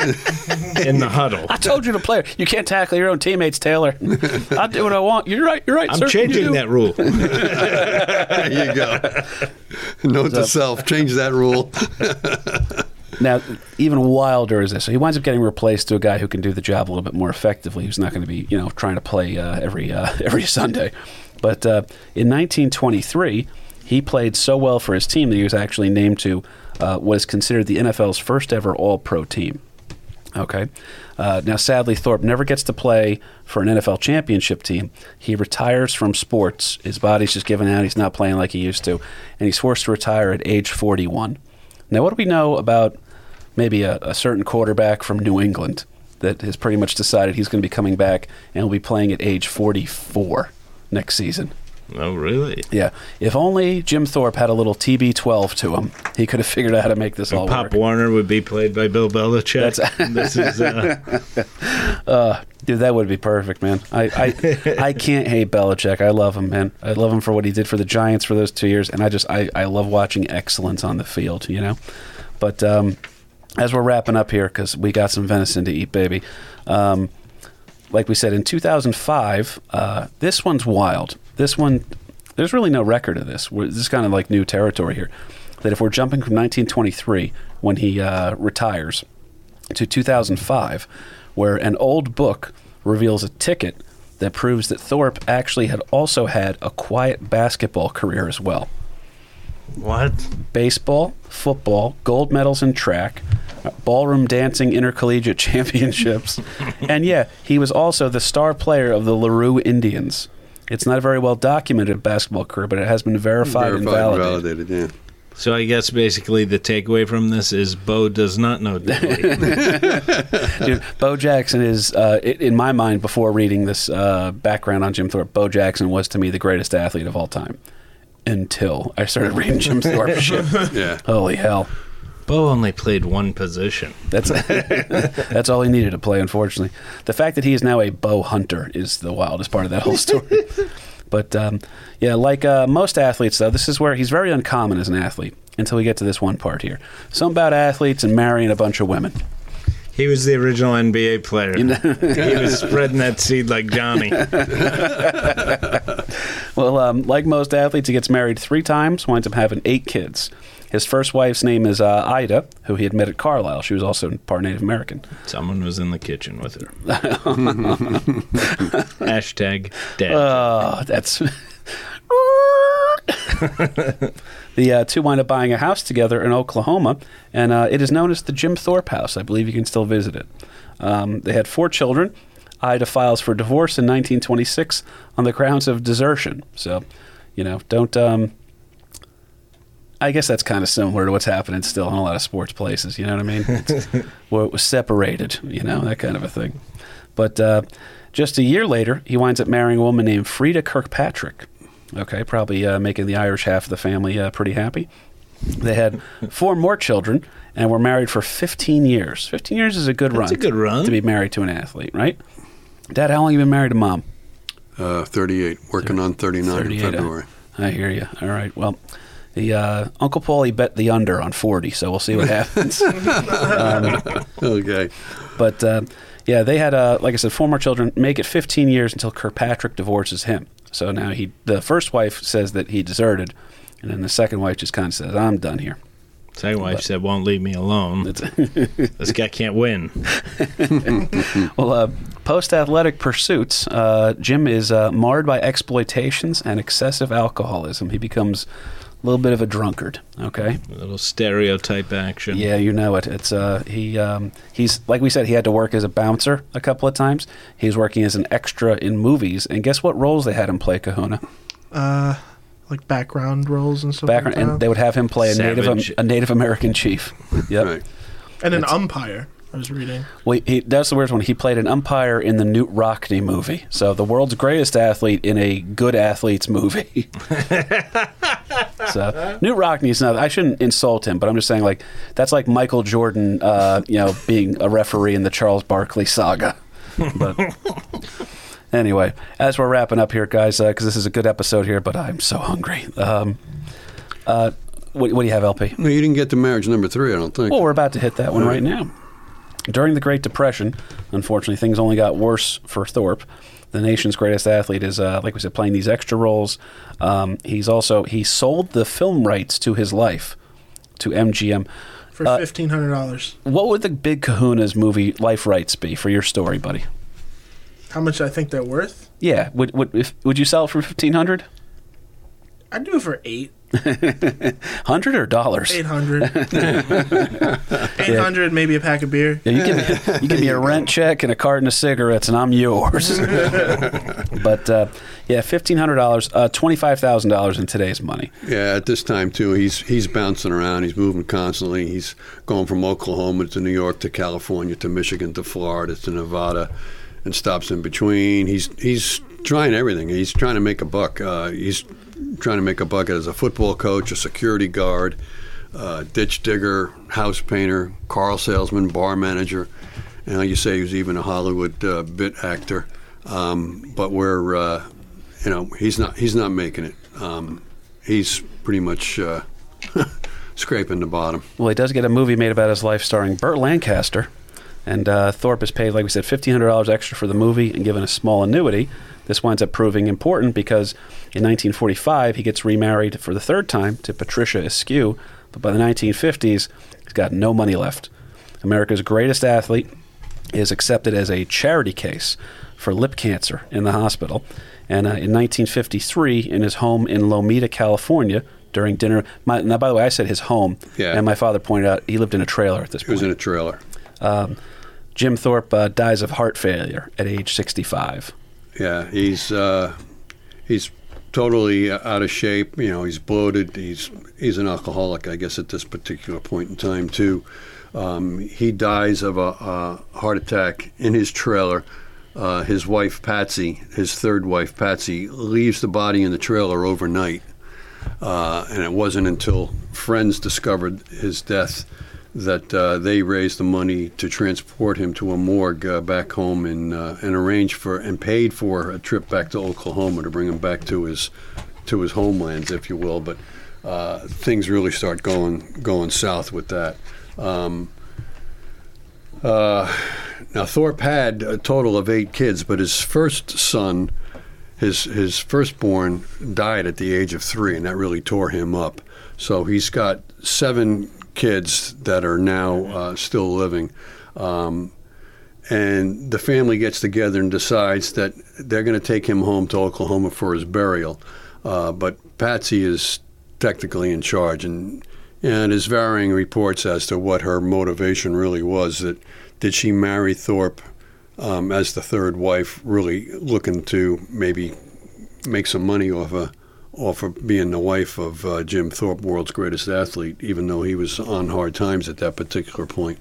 in the huddle. I told you to play. You can't tackle your own teammates, Taylor. I do what I want. You're right. You're right. I'm sir. You changing that rule. There you go. Note to self: change that rule. Now, even wilder is this. So he winds up getting replaced to a guy who can do the job a little bit more effectively. Who's not going to be, you know, trying to play uh, every uh, every Sunday. But uh, in 1923, he played so well for his team that he was actually named to uh, what is considered the NFL's first ever All-Pro team. Okay. Uh, now, sadly, Thorpe never gets to play for an NFL championship team. He retires from sports. His body's just given out. He's not playing like he used to. And he's forced to retire at age 41. Now, what do we know about maybe a, a certain quarterback from New England that has pretty much decided he's going to be coming back and will be playing at age 44 next season? oh, really? Yeah. If only Jim Thorpe had a little TB12 to him, he could have figured out how to make this all Pop work. Warner would be played by Bill Belichick. That's- this is uh, Uh, dude, that would be perfect, man. I, I, I can't hate Belichick. I love him, man. I love him for what he did for the Giants for those two years, and I just I, I love watching excellence on the field, you know. But um, as we're wrapping up here, because we got some venison to eat, baby. Um, like we said in 2005, uh, this one's wild. This one, there's really no record of this. We're, this is kind of like new territory here. That if we're jumping from 1923 when he uh, retires to 2005, where an old book reveals a ticket that proves that Thorpe actually had also had a quiet basketball career as well. What? Baseball, football, gold medals in track, ballroom dancing intercollegiate championships, and yeah, he was also the star player of the LaRue Indians. It's not a very well documented basketball career, but it has been verified, and Verified and validated. validated. Yeah. So I guess basically the takeaway from this is Bo does not know diddly. Dude, Bo Jackson is, uh, in my mind, before reading this uh, background on Jim Thorpe, Bo Jackson was to me the greatest athlete of all time. Until I started reading Jim Thorpe shit. Yeah. Holy hell. Bo only played one position. That's that's all he needed to play. Unfortunately, the fact that he is now a bow hunter is the wildest part of that whole story. but um, yeah, like uh, most athletes, though, this is where he's very uncommon as an athlete until we get to this one part here. Something about athletes and marrying a bunch of women. He was the original NBA player. he was spreading that seed like Johnny. Well, um, like most athletes, he gets married three times, winds up having eight kids. His first wife's name is uh, Ida, who he had met at Carlisle. She was also part Native American. Someone was in the kitchen with her. Hashtag dad. Oh, that's. the uh, two wind up buying a house together in Oklahoma, and uh, it is known as the Jim Thorpe House. I believe you can still visit it. Um, they had four children. Ida files for divorce in 1926 on the grounds of desertion. So, you know, don't. Um, I guess that's kind of similar to what's happening still in a lot of sports places. You know what I mean? Where it was separated. You know that kind of a thing. But uh, just a year later, he winds up marrying a woman named Freeda Kirkpatrick. Okay, probably uh, making the Irish half of the family uh, pretty happy. They had four more children and were married for 15 years. 15 years is a good That's run. a good run. to be married to an athlete, right? Dad, how long have you been married to mom? Uh, 38, working on 39 in 38, uh, February. I hear you. All right. Well, He, uh, Uncle Paulie bet the under on 40, so we'll see what happens. Okay. But uh, yeah, they had, uh, like I said, four more children. Make it 15 years until Kirkpatrick divorces him. So now he, the first wife says that he deserted, and then the second wife just kind of says, "I'm done here." Second wife said, "Won't leave me alone. this guy can't win." Well, uh, post athletic pursuits, uh, Jim is uh, marred by exploitations and excessive alcoholism. He becomes a little bit of a drunkard. Okay. A little stereotype action. Yeah, you know it. It's uh, he um, he's like we said, he had to work as a bouncer a couple of times. He was working as an extra in movies, and guess what roles they had him play Kahuna? Uh, like background roles and stuff. Background, like that. and they would have him play a Native a Native American chief. Yep. Right. and an umpire. I was reading. Well, he, that's the weird one. He played an umpire in the Knute Rockne movie. So the world's greatest athlete in a good athlete's movie. so Knute Rockne's not. I shouldn't insult him, but I'm just saying like that's like Michael Jordan, uh, you know, being a referee in the Charles Barkley saga. But anyway, as we're wrapping up here, guys, because this is a good episode here, but I'm so hungry. Um, uh, what, what do you have, LP? No, you didn't get to marriage number three, I don't think. Well, we're about to hit that one right now. During the Great Depression, unfortunately, things only got worse for Thorpe. The nation's greatest athlete is, uh, like we said, playing these extra roles. Um, he's also he sold the film rights to his life to MGM. For Uh, fifteen hundred dollars. What would the Big Kahuna's movie life rights be for your story, buddy? How much I think they're worth? Yeah, would would if, would you sell it for fifteen hundred? I'd do it for eight. Hundred or dollars? Eight hundred. Eight hundred, maybe a pack of beer. Yeah, you give me you give me a rent check and a carton of cigarettes, and I'm yours. but uh, yeah, fifteen hundred dollars, uh, twenty five thousand dollars in today's money. Yeah, at this time too, he's he's bouncing around. He's moving constantly. He's going from Oklahoma to New York to California to Michigan to Florida to Nevada, and stops in between. He's he's trying everything. He's trying to make a buck. Uh, he's trying to make a bucket as a football coach, a security guard, uh, ditch digger, house painter, car salesman, bar manager, and like you say, he was even a Hollywood uh, bit actor. Um, but we're uh, you know he's not he's not making it. Um, he's pretty much uh, scraping the bottom. Well, he does get a movie made about his life starring Burt Lancaster. And uh, Thorpe is paid, like we said, $1,500 extra for the movie and given a small annuity. This winds up proving important because in 1945, he gets remarried for the third time to Patricia Askew. But by the 1950s, he's got no money left. America's greatest athlete is accepted as a charity case for lip cancer in the hospital. And uh, in 1953, in his home in Lomita, California, during dinner. My, now, by the way, I said his home, Yeah. and my father pointed out he lived in a trailer at this point. He was in a trailer. Jim Thorpe uh, dies of heart failure at age 65. Yeah, he's uh, he's totally out of shape. You know, he's bloated. He's he's an alcoholic, I guess, at this particular point in time too. Um, he dies of a, a heart attack in his trailer. Uh, his wife Patsy, his third wife Patsy, leaves the body in the trailer overnight, uh, and it wasn't until friends discovered his death that uh, they raised the money to transport him to a morgue uh, back home and uh, and arranged for and paid for a trip back to Oklahoma to bring him back to his to his homelands, if you will. But uh, things really start going going south with that. Um, uh, now Thorpe had a total of eight kids, but his first son, his his firstborn, died at the age of three, and that really tore him up. So he's got seven kids that are now uh, still living. Um, and the family gets together and decides that they're going to take him home to Oklahoma for his burial. Uh, but Patsy is technically in charge, and and there's varying reports as to what her motivation really was. That did she marry Thorpe um, as the third wife, really looking to maybe make some money off of off of being the wife of uh, Jim Thorpe, world's greatest athlete, even though he was on hard times at that particular point.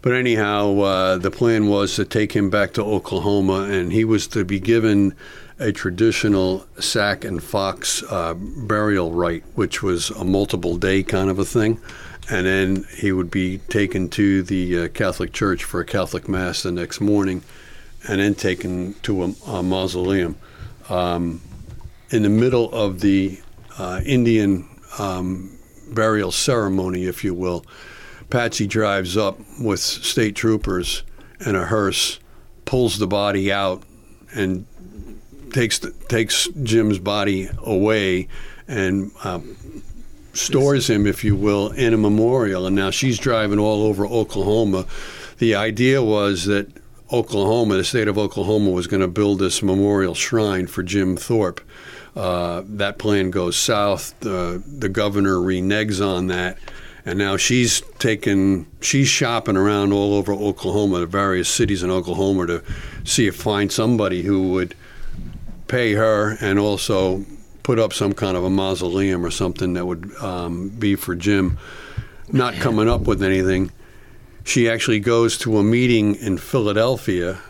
But anyhow, uh, the plan was to take him back to Oklahoma, and he was to be given a traditional Sac and Fox uh, burial rite, which was a multiple day kind of a thing. And then he would be taken to the uh, Catholic Church for a Catholic Mass the next morning, and then taken to a, a mausoleum. Um, in the middle of the uh, Indian um, burial ceremony, if you will, Patsy drives up with state troopers and a hearse, pulls the body out, and takes the, takes Jim's body away and um, stores him, if you will, in a memorial. And now she's driving all over Oklahoma. The idea was that Oklahoma, the state of Oklahoma, was going to build this memorial shrine for Jim Thorpe. Uh, that plan goes south. The, the governor reneges on that. And now she's taken, she's shopping around all over Oklahoma, the various cities in Oklahoma, to see if find somebody who would pay her and also put up some kind of a mausoleum or something that would um, be for Jim. Not coming up with anything. She actually goes to a meeting in Philadelphia.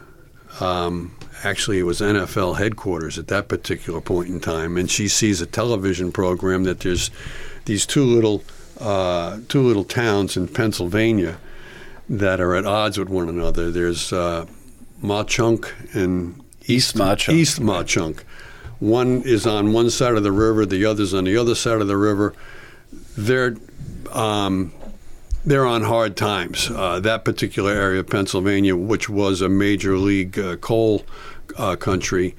Um, actually, it was NFL headquarters at that particular point in time, and she sees a television program that there's these two little uh, two little towns in Pennsylvania that are at odds with one another. There's uh, and East Mauch Chunk. East Mauch Chunk. One is on one side of the river, the other's on the other side of the river. They're um, they're on hard times. Uh, that particular area of Pennsylvania, which was a major league uh, coal uh, country,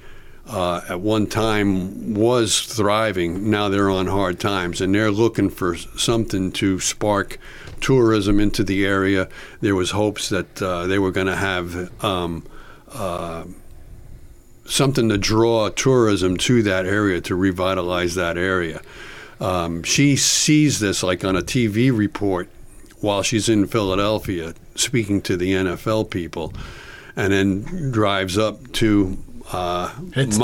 uh, at one time was thriving. Now they're on hard times, and they're looking for something to spark tourism into the area. There was hopes that uh, they were going to have. Um, uh, something to draw tourism to that area to revitalize that area. Um, she sees this like on a TV report while she's in Philadelphia speaking to the NFL people, and then drives up to uh, It's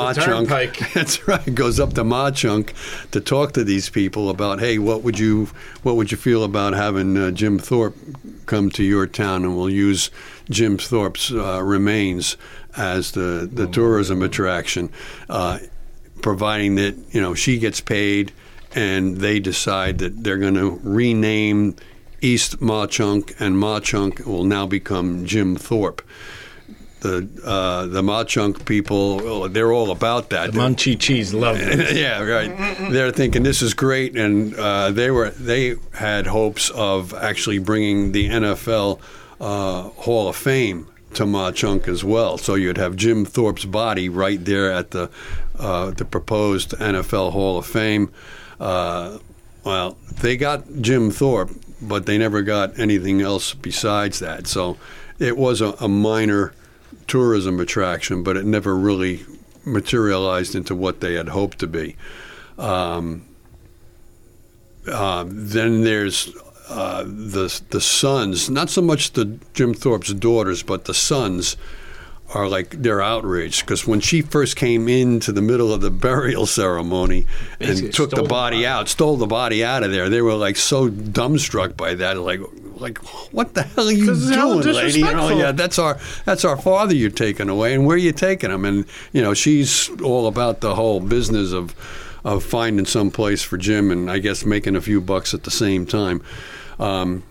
That's right. Goes up to Mauch Chunk to talk to these people about, hey, what would you what would you feel about having uh, Jim Thorpe come to your town, and we'll use Jim Thorpe's uh, remains as the the tourism attraction, uh, providing that you know she gets paid, and they decide that they're going to rename East Mauch Chunk, and Mauch Chunk will now become Jim Thorpe. The uh, the Mauch Chunk people, they're all about that. The Munchie cheese, love it. yeah, right. They're thinking this is great, and uh, they were they had hopes of actually bringing the NFL uh, Hall of Fame to Mauch Chunk as well. So you'd have Jim Thorpe's body right there at the uh, the proposed NFL Hall of Fame. Uh, well, they got Jim Thorpe, but they never got anything else besides that. So it was a, a minor tourism attraction, but it never really materialized into what they had hoped to be. Um, uh, then there's uh, the the sons, not so much the Jim Thorpe's daughters, but the sons are like they're outraged because when she first came into the middle of the burial ceremony Basically and took the stole the body body. out, stole the body out of there, they were like so dumbstruck by that, like like what the hell are you doing, lady? You know, yeah, that's our that's our father you're taking away, and where are you taking him? And you know, she's all about the whole business of of finding some place for Jim, and I guess making a few bucks at the same time. Um,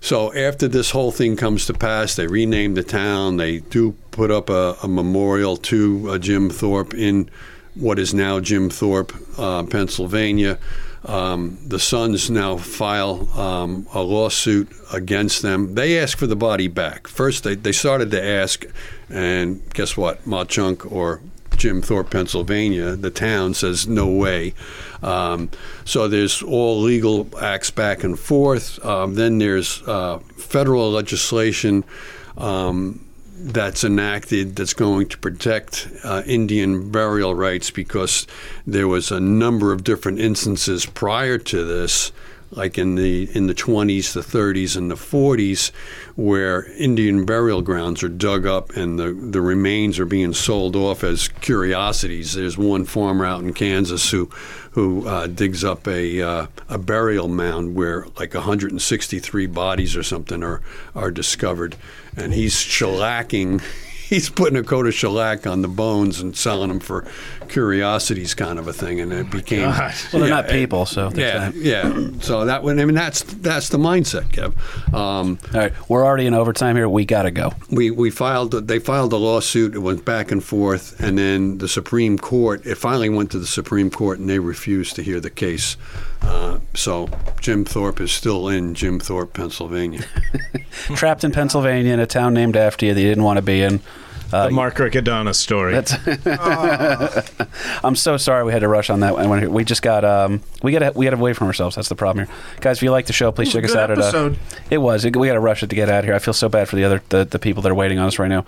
so after this whole thing comes to pass, they rename the town. They do put up a, a memorial to uh, Jim Thorpe in what is now Jim Thorpe, uh, Pennsylvania. Um, the sons now file um, a lawsuit against them. They ask for the body back. First, they, they started to ask, and guess what? Mauch Chunk or Jim Thorpe, Pennsylvania, the town says no way. Um, so there's all legal acts back and forth. Um, then there's uh, federal legislation um, that's enacted that's going to protect uh, Indian burial rights because there was a number of different instances prior to this like in the in the 20s, the 30s, and the 40s, where Indian burial grounds are dug up and the, the remains are being sold off as curiosities. There's one farmer out in Kansas who who uh, digs up a uh, a burial mound where like 163 bodies or something are are discovered, and he's shellacking. He's putting a coat of shellac on the bones and selling them for curiosities, kind of a thing, and it became God. Well, they're Yeah, not people, so yeah, that. yeah. So that one, I mean, that's that's the mindset, Kev. Um, All right, we're already in overtime here. We got to go. we we filed they filed a lawsuit. It went back and forth, and then the Supreme Court. It finally went to the Supreme Court, and they refused to hear the case Uh, so Jim Thorpe is still in Jim Thorpe, Pennsylvania. Trapped in Pennsylvania in a town named after you that you didn't want to be in. Uh, the Mark Riccadonna story. That's. I'm so sorry we had to rush on that one. We just got um we got we got away from ourselves. That's the problem here, guys. If you like the show, please check us out episode. at. Uh, it was. we got to rush it to get out of here. I feel so bad for the other the, the people that are waiting on us right now.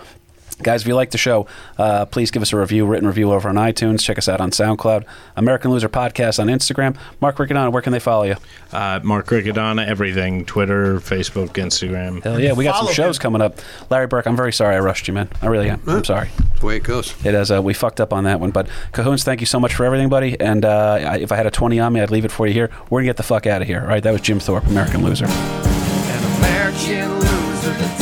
Guys, if you like the show, uh, please give us a review, written review over on iTunes. Check us out on SoundCloud. American Loser Podcast on Instagram. Mark Riccadonna, where can they follow you? Uh, Mark Riccadonna, everything Twitter, Facebook, Instagram. Hell yeah, we got some shows him. coming up. Larry Burke, I'm very sorry I rushed you, man. I really am. I'm sorry. That's the way it goes. It is. Uh, we fucked up on that one. But Cahoons, thank you so much for everything, buddy. And uh, I- if I had a 20 on me, I'd leave it for you here. We're going to get the fuck out of here. All right, that was Jim Thorpe, American Loser. An American loser